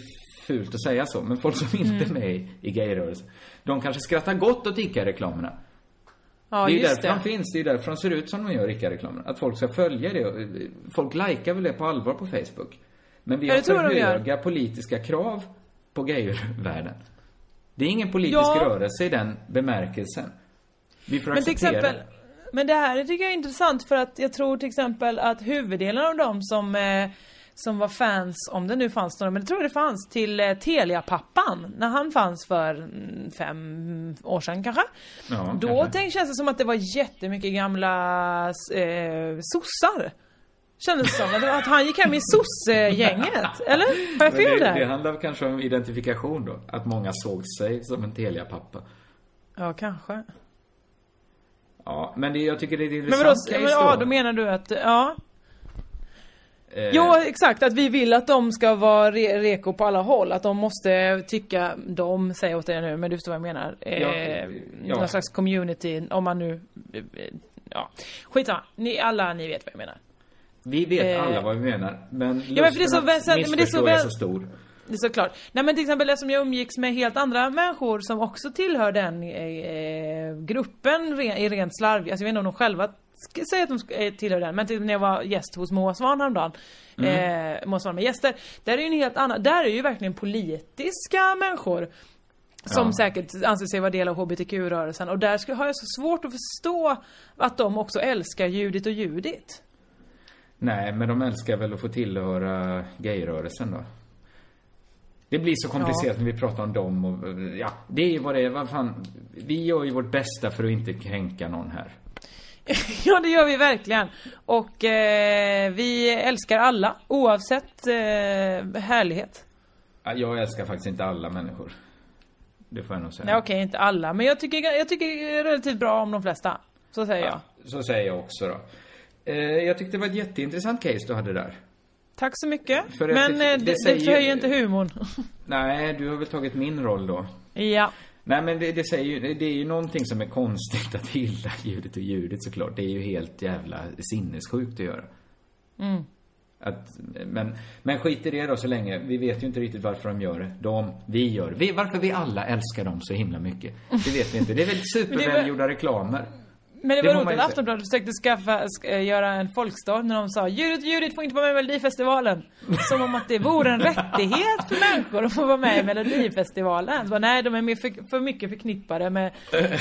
fult att säga så, men folk som inte är Mm. med i, i gayrörelsen. De kanske skrattar gott åt ICA-reklamerna. Ja, det är ju därför det. de finns, det är ju därför de ser ut som de gör, ICA-reklamerna. Att folk ska följa det. eh, Folk likar väl det på allvar på Facebook. Men vi har för höga politiska krav på gayrvärlden. Det är ingen politisk Ja. rörelse i den bemärkelsen. Vi får Men till acceptera exempel, men det här tycker jag är intressant för att jag tror till exempel att huvuddelen av dem som, eh, som var fans, om det nu fanns några, men det tror jag det fanns, till eh, Telia-pappan, när han fanns för mm, fem år sedan kanske. Ja, Då kanske. tänkte, känns det som att det var jättemycket gamla eh, sossar. Kändes det som. Att han gick hem i sosse-gänget. <laughs> Eller? Har jag fel det, där? det handlar kanske om identifikation då. Att många såg sig som en Telia-pappa. Ja, kanske. Ja, men det, jag tycker det är ett Men intressant vadå, case men, ja, då menar du att, ja. Eh, Ja, exakt. Att vi vill att de ska vara re reko på alla håll. Att de måste tycka, de säger åt dig nu, men du förstår vad jag menar. Eh, Ja, ja. Någon slags community, om man nu, eh, ja. Skitsamma. Ni, alla ni vet vad jag menar. Vi vet Eh, alla vad vi menar, men Ja, men det är så att men det är så väl- är så stor. Det är såklart. Nej men till exempel eftersom jag umgicks med helt andra människor som också tillhör den eh, gruppen re, i rent slarv. Alltså jag vet inte om de själva säga att de eh, tillhör den, men typ när jag var gäst hos Moa Svahn häromdagen, Mm. eh, Moa Svahn med gäster, där är ju en helt annan, där är ju verkligen politiska människor som Ja. säkert anser sig vara del av HBTQ-rörelsen och där har jag så svårt att förstå att de också älskar Judit och Judit. Nej, men de älskar väl att få tillhöra gayrörelsen då. Det blir så komplicerat när vi pratar om dem och, ja, det är vad det är. Vad fan, vi gör ju vårt bästa för att inte kränka någon här. <laughs> Ja, det gör vi verkligen. Och eh, vi älskar alla, oavsett eh, härlighet. Ja, Jag älskar faktiskt inte alla människor. Det får jag nog säga. Nej, okej, inte alla. Men jag tycker, jag tycker relativt bra om de flesta. Så säger jag. Så säger jag också då. Eh, jag tyckte det var ett jätteintressant case du hade där. Tack så mycket. För Men det- det, det det, säger förhöjer inte humorn. <laughs> Nej, du har väl tagit min roll då. ja. Nej men det, det säger ju, det är ju någonting som är konstigt att hylla <laughs> ljudet och ljudet såklart. Det är ju helt jävla sinnessjukt att göra. Mm. Att, men, men skit i det då så länge. Vi vet ju inte riktigt varför de gör det. De, vi gör det. Vi, varför vi alla älskar dem så himla mycket. Det vet vi inte. Det är väl <laughs> supervälgjorda reklamer. Men det Det var roligt att Aftonbladet försökte skaffa, sk- äh, göra en folkstad när de sa Judit Judit får inte vara med i Melodifestivalen. Som om att det vore en rättighet för människor att få vara med i Melodifestivalen. Så bara, nej, de är mer för, för mycket förknippade med,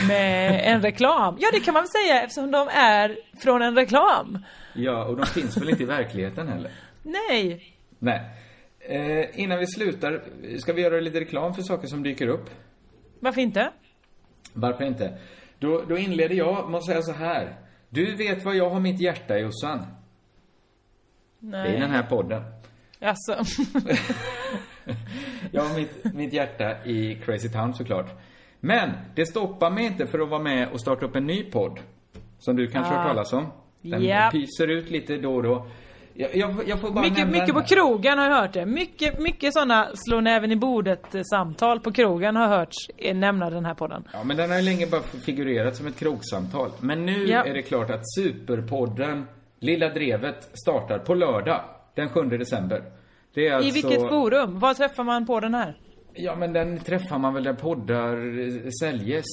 med en reklam. Ja, det kan man väl säga eftersom de är från en reklam. Ja, och de finns väl inte i verkligheten heller. Nej. Nej. Eh, innan vi slutar, ska vi göra lite reklam för saker som dyker upp? Varför inte? Varför inte? Då, då inleder jag med att säga så här. Du vet vad jag har mitt hjärta i, Jossan. Nej. Det är den här podden. Alltså. <laughs> Jag har mitt, mitt hjärta i Crazy Town såklart. Men det stoppar mig inte för att vara med och starta upp en ny podd. Som du kanske har Ah. hört talas om. Den Japp. pyser ut lite då och då. Jag, jag, jag får bara Mycket, mycket på krogen har jag hört det. Mycket, mycket sådana slå näven i bordet eh, samtal på krogen har hörts eh, nämna den här podden. Ja, men den har ju länge bara figurerat som ett krogsamtal. Men nu Ja. är det klart att Superpodden Lilla Drevet startar på lördag. Den 7 december. Det är alltså... I vilket forum? Var träffar man på den här? Ja, men den träffar man väl där poddar eh, säljes.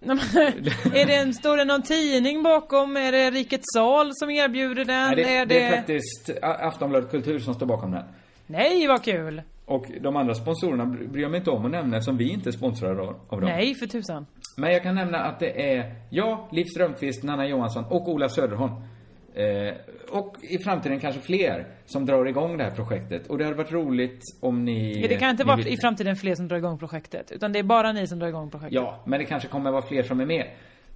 <laughs> är det en, står det någon tidning bakom? Är det Rikets Sal som erbjuder den? Nej, det, är det är faktiskt Aftonbladet Kultur som står bakom den. Nej, vad kul! Och de andra sponsorerna bry- bryr jag mig inte om att nämna eftersom vi inte är sponsrade av dem. Nej, för tusan. Men jag kan nämna att det är jag, Liv Strömquist, Nanna Johansson och Ola Söderholm. Eh, och i framtiden kanske fler som drar igång det här projektet. Och det hade varit roligt om ni... Det kan inte vara i framtiden fler som drar igång projektet. Utan det är bara ni som drar igång projektet. Ja, men det kanske kommer vara fler som är med.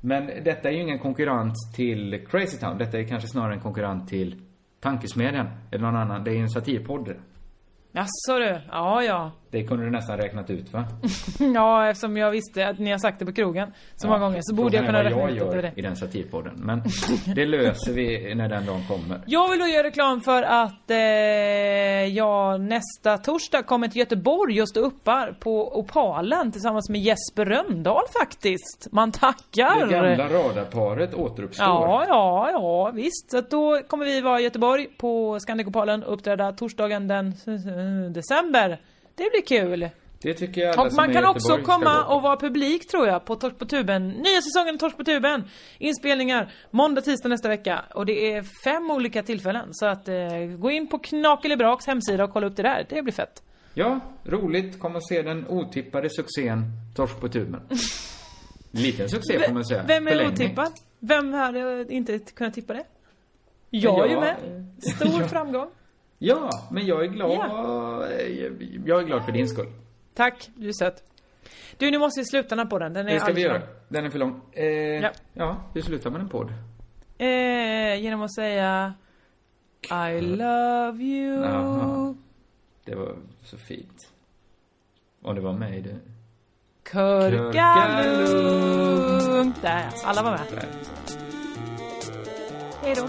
Men detta är ju ingen konkurrent till Crazy Town. Detta är kanske snarare en konkurrent till Tankesmedjan. Eller någon annan. Det är ju en satirpodd. Jaså du? Ja, ja. Det kunde du nästan räknat ut va? <laughs> ja, eftersom jag visste att ni har sagt det på krogen så många gånger så borde jag Frågan kunna räkna jag ut det det. i den satirpodden. Men <laughs> det löser vi när den dagen kommer. Jag vill då göra reklam för att eh, jag nästa torsdag kommer till Göteborg och står uppar på Opalen tillsammans med Jesper Röndahl faktiskt. Man tackar! Det gamla radarparet återuppstår. Ja, ja, ja, visst. Så då kommer vi vara i Göteborg på Scandic Opalen och uppträda torsdagen den december. Det blir kul. Det tycker jag alla Och man kan också komma och vara publik tror jag på Torsk på tuben. Nya säsongen Torsk på tuben. Inspelningar måndag, tisdag nästa vecka. Och det är fem olika tillfällen. Så att eh, gå in på Knakelibraks hemsida och kolla upp det där. Det blir fett. Ja, roligt. Kom och se den otippade succén Torsk på tuben. Liten succé får man säga. Vem är Förlängning. otippad? Vem hade inte kunnat tippa det? Jag är ju med. Stor <laughs> ja. framgång. Ja, men jag är glad. Ja. Jag är glad för din skull. Tack, du är söt. Du, nu måste vi sluta den här podden. Den är Det ska vi göra. lång. Den är för lång. Eh, Ja. ja. hur slutar man en podd? Eh, genom att säga I love you. Jaha. Det var så fint. Och det var mig det. Körka Körka lugnt. Där, alla var med. Där. Hej då.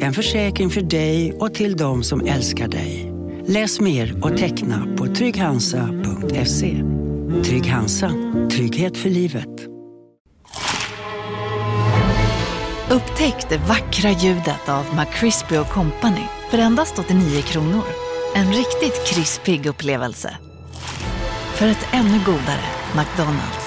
En försäkring för dig och till de som älskar dig. Läs mer och teckna på trygghansa.se. Trygg Hansa. Trygghet för livet. Upptäck det vackra ljudet av McCrispy Company för endast 89 kronor. En riktigt krispig upplevelse. För ett ännu godare McDonalds.